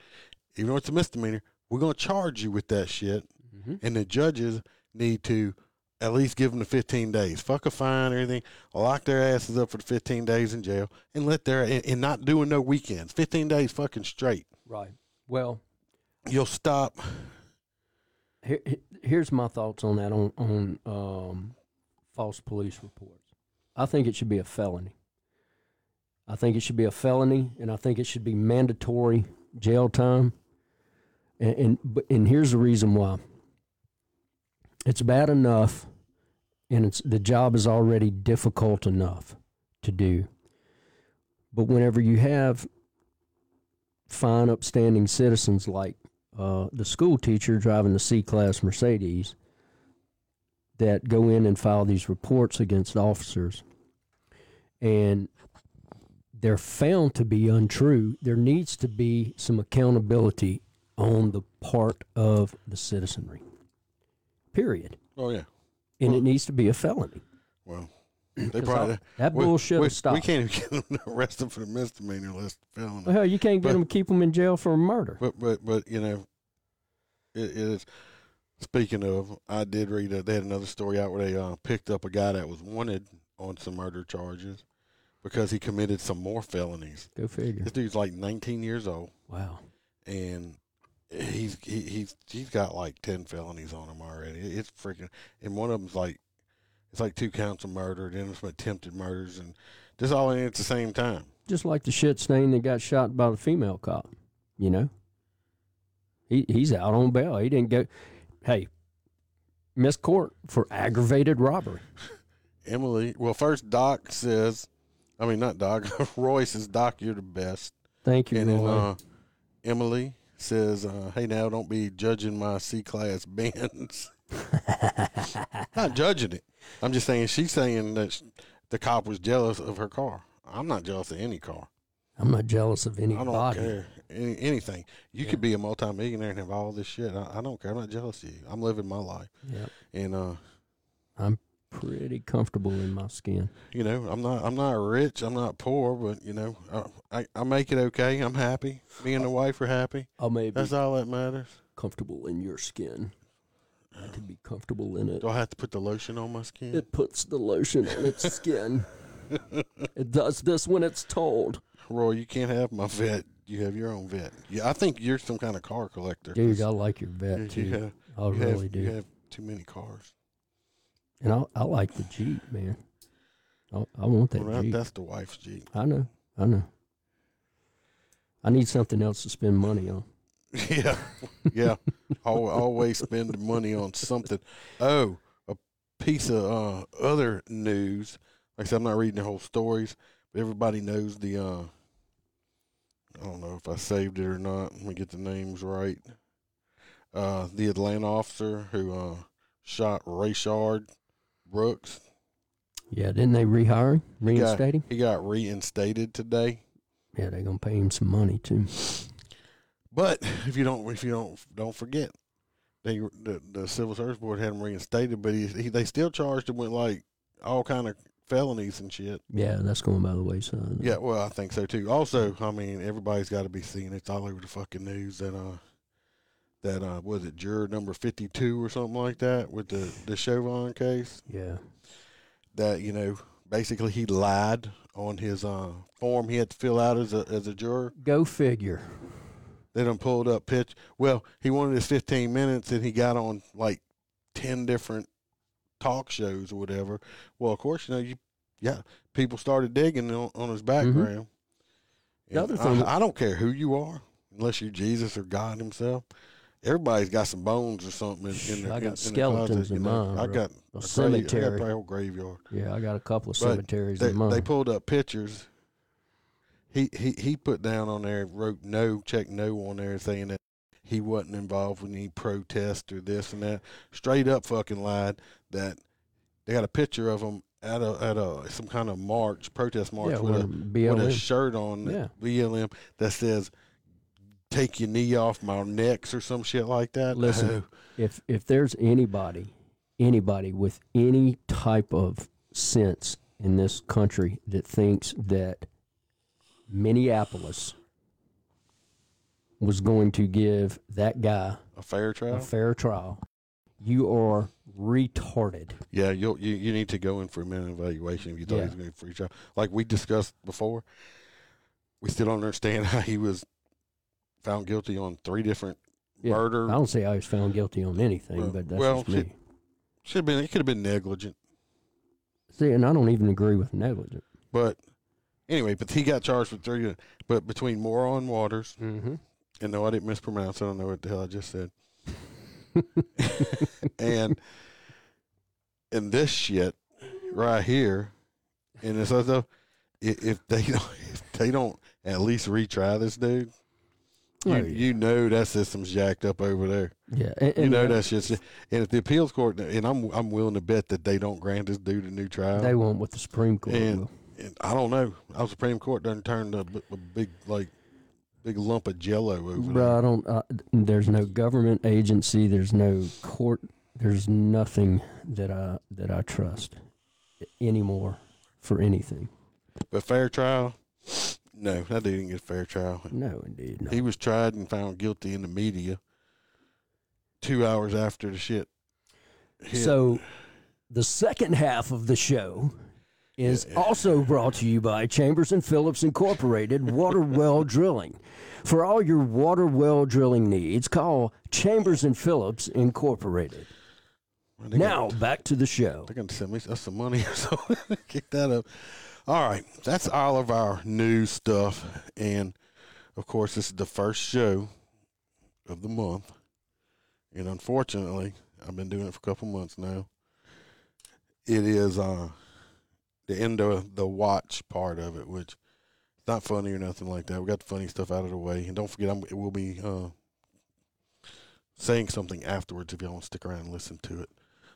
S2: Even though it's a misdemeanor, we're going to charge you with that shit.
S3: Mm-hmm.
S2: And the judges need to at least give them the 15 days. Fuck a fine or anything. Lock their asses up for the 15 days in jail and let their, and, and not doing no weekends. 15 days fucking straight.
S3: Right. Well,
S2: You'll stop
S3: Here, here- here's my thoughts on that on on um, false police reports. I think it should be a felony. I think it should be a felony, and I think it should be mandatory jail time. And and, and here's the reason why. It's bad enough, and it's the job is already difficult enough to do. But whenever you have fine, upstanding citizens like uh, the school teacher driving the C class Mercedes that go in and file these reports against officers and they're found to be untrue, there needs to be some accountability on the part of the citizenry. Period.
S2: Oh yeah.
S3: And it needs to be a felony.
S2: Well, they probably
S3: I- that
S2: we-
S3: bullshit
S2: we,
S3: will stop.
S2: We can't even get them arrested for the misdemeanor list felony.
S3: Well, hell, you can't get
S2: But-
S3: them, keep them in jail for murder.
S2: But but but you know, it, it is. Speaking of, I did read that they had another story out where they uh, picked up a guy that was wanted on some murder charges because he committed some more felonies.
S3: Go figure.
S2: This dude's like 19 years old,
S3: Wow.
S2: and he's he, he's he's got like 10 felonies on him already. It's freaking, and one of them's like it's like two counts of murder, then some attempted murders, and just all in at the same time.
S3: Just like the shit stain that got shot by the female cop, you know? He he's out on bail. He didn't go hey, miss court for aggravated robbery.
S2: Emily, well, first Doc says, I mean not Doc, Roy says, Doc, you're the best.
S3: Thank you,
S2: And then uh, Emily says, uh, "Hey, now don't be judging my C class Benz. not judging it. I'm just saying she's saying that sh- the cop was jealous of her car. I'm not jealous of any car.
S3: I'm not jealous of
S2: I don't care any, anything. You could be a multimillionaire and have all this shit. I, I don't care. I'm not jealous of you. I'm living my life,
S3: Yep.
S2: and uh,
S3: I'm pretty comfortable in my skin.
S2: you know, I'm not I'm not rich. I'm not poor, but you know, I I, I make it okay. I'm happy. Me and the wife are happy.
S3: I may
S2: That's all that matters.
S3: comfortable in your skin. I can be comfortable in it.
S2: Do I have to put the lotion on my skin?
S3: It puts the lotion on its skin. it does this when it's told.
S2: Roy, you can't have my vet. You have your own vet. Yeah, I think you're some kind of car collector.
S3: Dude, I like your vet too.
S2: have-
S3: I
S2: you
S3: really
S2: have,
S3: do.
S2: You have too many cars.
S3: And I, I like the Jeep, man. I, I want that
S2: Well, that-
S3: Jeep.
S2: that's the wife's Jeep.
S3: I know. I know. I need something else to spend money on.
S2: yeah, yeah. Al- Always spend money on something. Oh, a piece of uh, other news. Like I said, I'm not reading the whole stories, but everybody knows the. Uh, I don't know if I saved it or not. Let me get the names right. Uh, the Atlanta officer who uh, shot Rayshard Brooks.
S3: Yeah, didn't they rehire him?
S2: He
S3: Reinstate him?
S2: He got reinstated today.
S3: Yeah, they're gonna pay him some money too.
S2: But if you don't, if you don't, don't forget, they the, the civil service board had him reinstated, but he, he they still charged him with like all kind of felonies and shit.
S3: Yeah, that's going by the wayside.
S2: Yeah, well, I think so too. Also, I mean, everybody's got to be seeing it's all over the fucking news that uh that uh was it juror number fifty two or something like that with the the Chauvin case
S3: Yeah.
S2: that you know basically he lied on his uh form he had to fill out as a as a juror.
S3: Go figure.
S2: They done pulled up pitch. Well, he wanted his 15 minutes and he got on like 10 different talk shows or whatever. Well, of course, you know, you, yeah, people started digging on, on his background.
S3: Mm-hmm. The other thing-
S2: I, I don't care who you are, unless you're Jesus or God himself. Everybody's got some bones or something in, in their
S3: I got
S2: in, in
S3: skeletons in
S2: know.
S3: mine,
S2: I got
S3: A
S2: a grave, I got
S3: cemetery.
S2: a whole graveyard.
S3: Yeah, I got a couple of
S2: But
S3: cemeteries
S2: They,
S3: in mine.
S2: they pulled up pictures. He, he he put down on there, wrote no, check no on there, saying that he wasn't involved with any protest or this and that. Straight up fucking lied that they got a picture of him at a at a some kind of march, protest march
S3: yeah,
S2: with, a,
S3: with
S2: with a shirt on
S3: Yeah.
S2: BLM that says "Take your knee off my necks" or some shit like that.
S3: Listen.
S2: Oh,
S3: if if there's anybody anybody with any type of sense in this country that thinks that Minneapolis was going to give that guy
S2: a fair trial.
S3: a fair trial, you are retarded.
S2: Yeah, you'll, you you need to go in for a minute evaluation if you thought he was going to free trial. Like we discussed before, we still don't understand how he was found guilty on three different
S3: Yeah,
S2: murder.
S3: I don't say I was found guilty on anything,
S2: Well-
S3: but that's
S2: well,
S3: just me.
S2: see- Should have been. It could have been negligent.
S3: See, and I don't even agree with negligent.
S2: But anyway, but he got charged with three. But between Moron Waters
S3: Mm-hmm.
S2: and no, I didn't mispronounce. I don't know what the hell I just said. and and this shit right here, and as though if they don't, if they don't at least retry this dude, you
S3: Oh, yeah.
S2: you know that system's jacked up over there.
S3: Yeah, and,
S2: You know
S3: uh,
S2: that shit's. And if the appeals court, and I'm I'm willing to bet that they don't grant this dude a new trial.
S3: they won't with the Supreme Court.
S2: And, and I don't know. Our Supreme Court done turned a, a big like big lump of jello over
S3: Bro, I don't. Uh, there's no government agency. There's no court. There's nothing that I that I trust anymore for anything.
S2: But fair trial, no, that didn't get a fair trial.
S3: No, indeed. No.
S2: He was tried and found guilty in the media two hours after the shit. hit.
S3: So, the second half of the show is
S2: Yeah.
S3: also brought to you by Chambers and Phillips Incorporated Water Well Drilling. For all your water well drilling needs, call Chambers and Phillips Incorporated.
S2: They
S3: Now,
S2: got-
S3: back to the show.
S2: they're gonna send me uh, some money or something. Kick that up. All right, that's all of our news stuff, and of course, this is the first show of the month. And unfortunately, I've been doing it for a couple months now. It is uh, the end of the watch part of it, which is not funny or nothing like that. We got the funny stuff out of the way, and don't forget, I'm, it will be uh, saying something afterwards if y'all want to stick around and listen to it.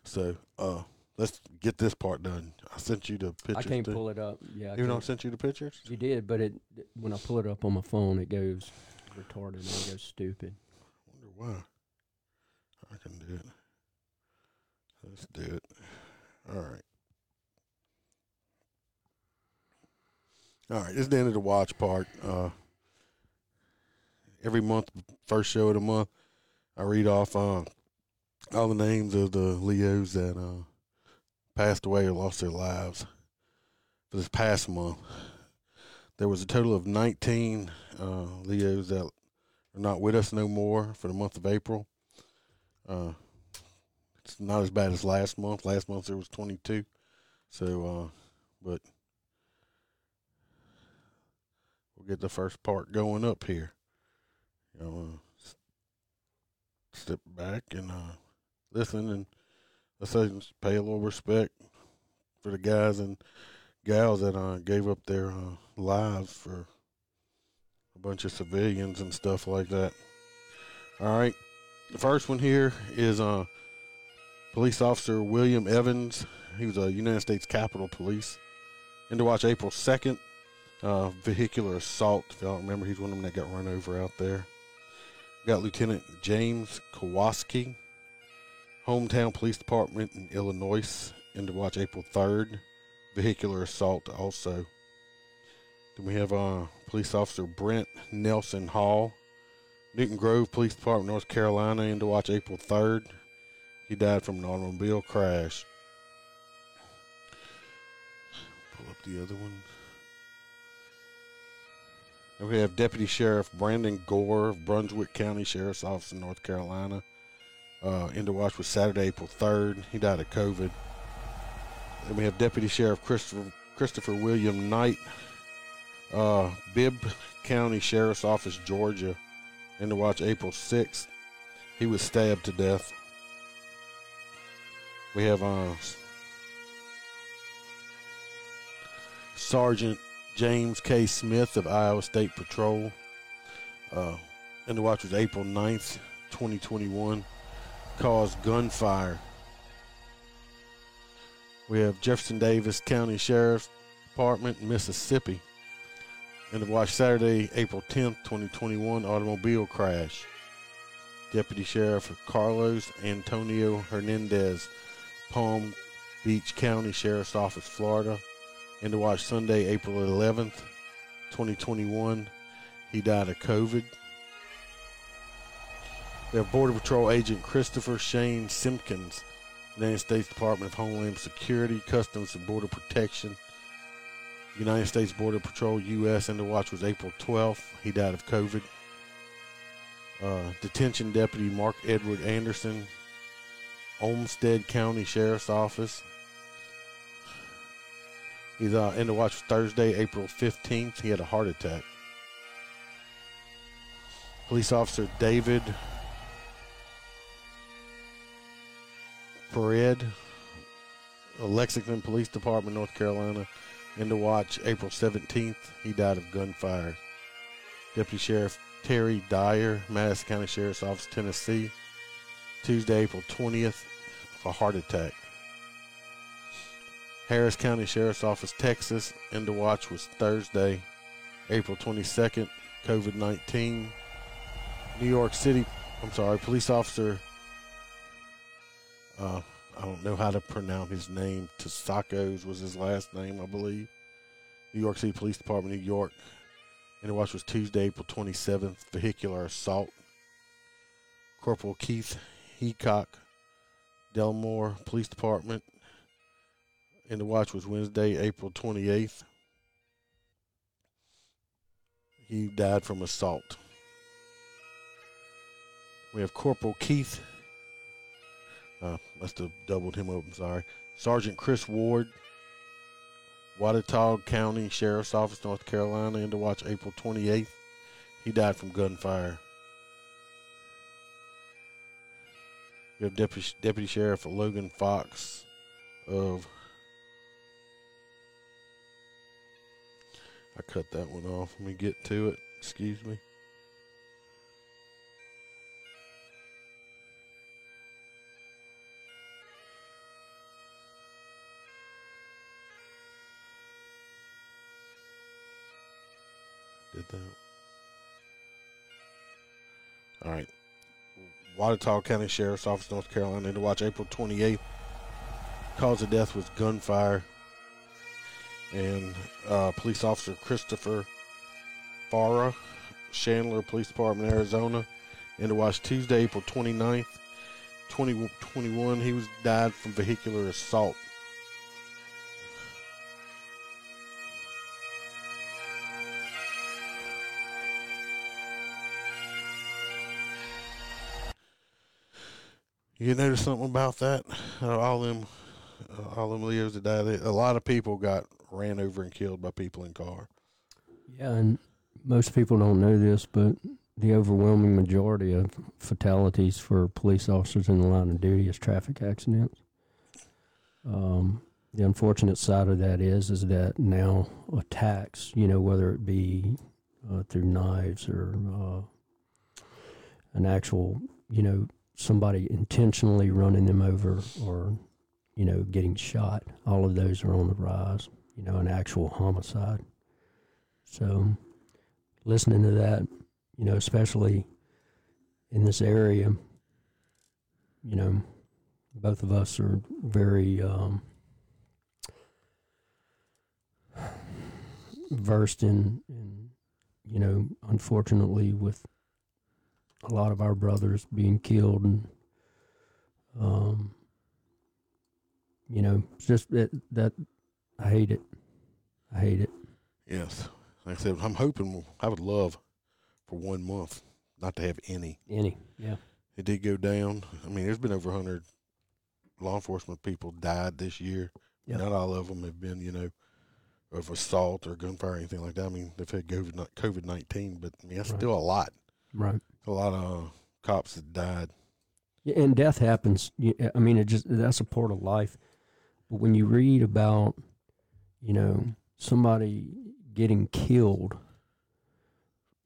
S2: So uh, let's get this part done. I sent you the pictures.
S3: I can't
S2: too.
S3: pull it up. Yeah, I
S2: Even though I
S3: can't.
S2: sent you the pictures.
S3: You did, but it when I pull it up on my phone, it goes retarded and it goes stupid.
S2: wonder why. I can do it. Let's do it. All right. All right, this is the end of the watch part. Uh, every month, first show of the month, I read off uh, all the names of the Leos that uh, passed away or lost their lives for this past month. There was a total of 19 uh, Leos that are not with us no more for the month of April. Uh, it's not as bad as last month. Last month there was 22. So, uh, but we'll get the first part going up here. You know, uh, step back and uh, listen and let's say pay a little respect for the guys and gals that uh, gave up their uh, lives for a bunch of civilians and stuff like that. All right. The first one here is uh, police officer William Evans. He was a United States Capitol Police. And to watch April 2nd, uh, vehicular assault. If y'all remember, he's one of them that got run over out there. Got Lieutenant James Kowalski, hometown police department in Illinois. And to watch April 3rd, vehicular assault also. Then we have uh, police officer Brent Nelson Hall, Newton Grove Police Department, North Carolina, and to watch April 3rd. He died from an automobile crash. Pull up the other one. And we have Deputy Sheriff Brandon Gore of Brunswick County Sheriff's Office in North Carolina. Uh, into watch was Saturday, April 3rd. He died of COVID. Then we have Deputy Sheriff Christopher, Christopher William Knight, uh, Bibb County Sheriff's Office, Georgia, and to watch April 6th. He was stabbed to death. We have uh, Sergeant James K. Smith of Iowa State Patrol. Uh, and the watch was April 9th, 2021. Caused gunfire. We have Jefferson Davis County Sheriff's Department, Mississippi. And the watch Saturday, April 10th, 2021, automobile crash. Deputy Sheriff Carlos Antonio Hernandez, Palm Beach County Sheriff's Office, Florida. And to watch Sunday, April 11th, 2021, he died of COVID. Border Patrol Agent Christopher Shane Simpkins, United States Department of Homeland Security, Customs and Border Protection, United States Border Patrol, U.S. And the watch was April 12th. He died of COVID. Uh, detention deputy Mark Edward Anderson, Olmsted County Sheriff's Office. He's uh, in the watch Thursday, April 15th. He had a heart attack. Police officer David Pered, Lexington Police Department, North Carolina, in the watch April 17th. He died of gunfire. Deputy Sheriff Terry Dyer, Madison County Sheriff's Office, Tennessee, Tuesday, April 20th, of a heart attack. Harris County Sheriff's Office, Texas, in the watch was Thursday, April 22nd, COVID 19. New York City, I'm sorry, police officer, uh, I don't know how to pronounce his name. Tasakos was his last name, I believe. New York City Police Department, New York. And the watch was Tuesday, April 27th, vehicular assault. Corporal Keith Heacock, Delmar Police Department. And the watch was Wednesday, April 28th. He died from assault. We have Corporal Keith. Uh, must have doubled him up. I'm sorry. Sergeant Chris Ward, Watauga County Sheriff's Office, North Carolina, into watch April 28th. He died from gunfire. We have Deputy, Deputy Sheriff Logan Fox of. I cut that one off. Let me get to it. Excuse me. Watauga County Sheriff's Office, North Carolina, to watch April 28th. Cause of death was gunfire. And uh, police officer Christopher Farrar, Chandler Police Department, Arizona, and to watch Tuesday, April 29th, 2021. He was died from vehicular assault. You notice something about that? Uh, all them, uh, all them Leos that died. A lot of people got ran over and killed by people in car.
S3: Yeah, and most people don't know this, but the overwhelming majority of fatalities for police officers in the line of duty is traffic accidents. Um, the unfortunate side of that is is that now attacks, you know, whether it be uh, through knives or uh, an actual, you know, somebody intentionally running them over or, you know, getting shot, all of those are on the rise. You know, an actual homicide. So, listening to that, you know, especially in this area, you know, both of us are very um, versed in, in, you know, unfortunately, with a lot of our brothers being killed and, um, you know, it's just that that I hate it. I hate it.
S2: Yes, like I said, I'm hoping. I would love for one month not to have any.
S3: Any, yeah,
S2: It did go down. I mean, there's been over 100 law enforcement people died this year.
S3: Yep.
S2: Not all of them have been, you know, of assault or gunfire or anything like that. I mean, they've had COVID COVID 19, but I mean, that's
S3: Right.
S2: still a lot.
S3: right.
S2: A lot of uh, cops that died.
S3: Yeah, and death happens. I mean, it just that's a part of life. But when you read about, you know, somebody getting killed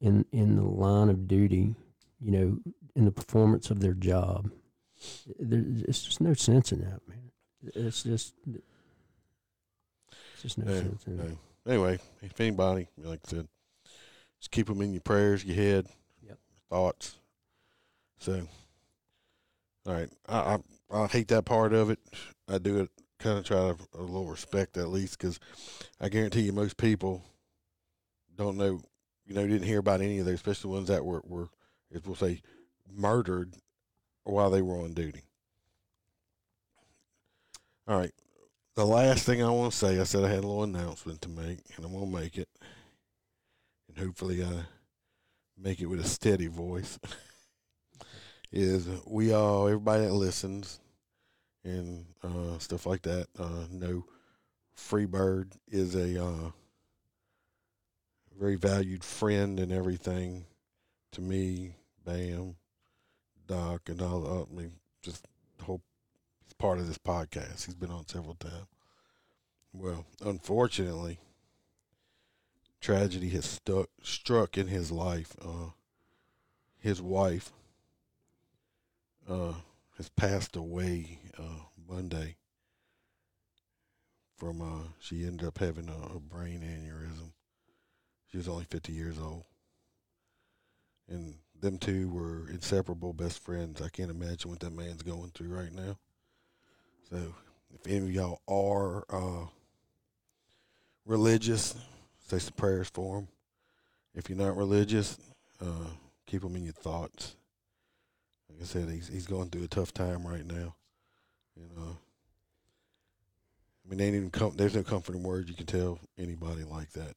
S3: in in the line of duty, you know, in the performance of their job, there's just no sense in that, man. It's just, it's just no sense in it.
S2: Anyway, if anybody, like I said, just keep them in your prayers, your head. Thoughts. So, all right, I, I I hate that part of it. I do it kind of try to a little respect at least because I guarantee you most people don't know, you know, didn't hear about any of those, especially ones that were were, as we'll say, murdered while they were on duty. All right, the last thing I want to say, I said I had a little announcement to make, and I'm gonna make it, and hopefully I make it with a steady voice. is we all everybody that listens and uh, stuff like that uh, know Freebird is a uh, very valued friend and everything to me, Bam, Doc, and all. I mean, just whole part of this podcast. He's been on several times. Well, unfortunately, tragedy has stuck struck in his life. Uh, his wife uh, has passed away uh, Monday from uh, she ended up having a, a brain aneurysm. She was only 50 years old. And them two were inseparable best friends. I can't imagine what that man's going through right now. So, if any of y'all are uh, religious, say some prayers for him. If you're not religious, uh, keep him in your thoughts. Like I said, he's he's going through a tough time right now. You know, I mean, they ain't even come. There's no comforting words you can tell anybody like that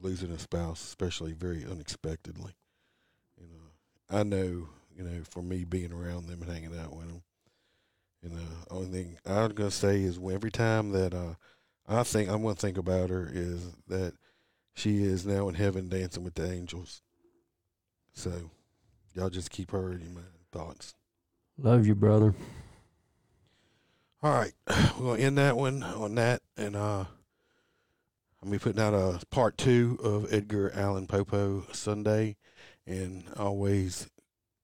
S2: losing a spouse, especially very unexpectedly. You know, I know. You know, for me being around them and hanging out with them, you know, only thing I'm gonna say is every time that uh, I think I'm gonna think about her is that she is now in heaven dancing with the angels. So, y'all just keep her in your mind, thoughts.
S3: Love you, brother.
S2: All right, we're gonna end that one on that, and uh, I'm be putting out a part two of Edgar Allan Popo Sunday, and always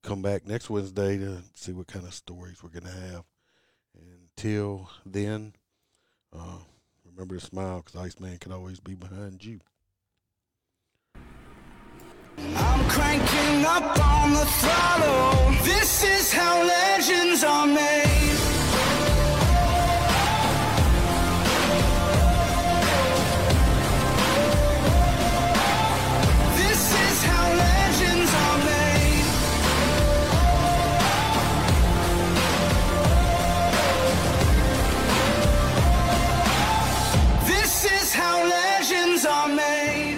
S2: come back next Wednesday to see what kind of stories we're gonna have. Until then, uh, remember to smile, because Iceman can always be behind you.
S8: I'm cranking up on the throttle. This is how legends are made.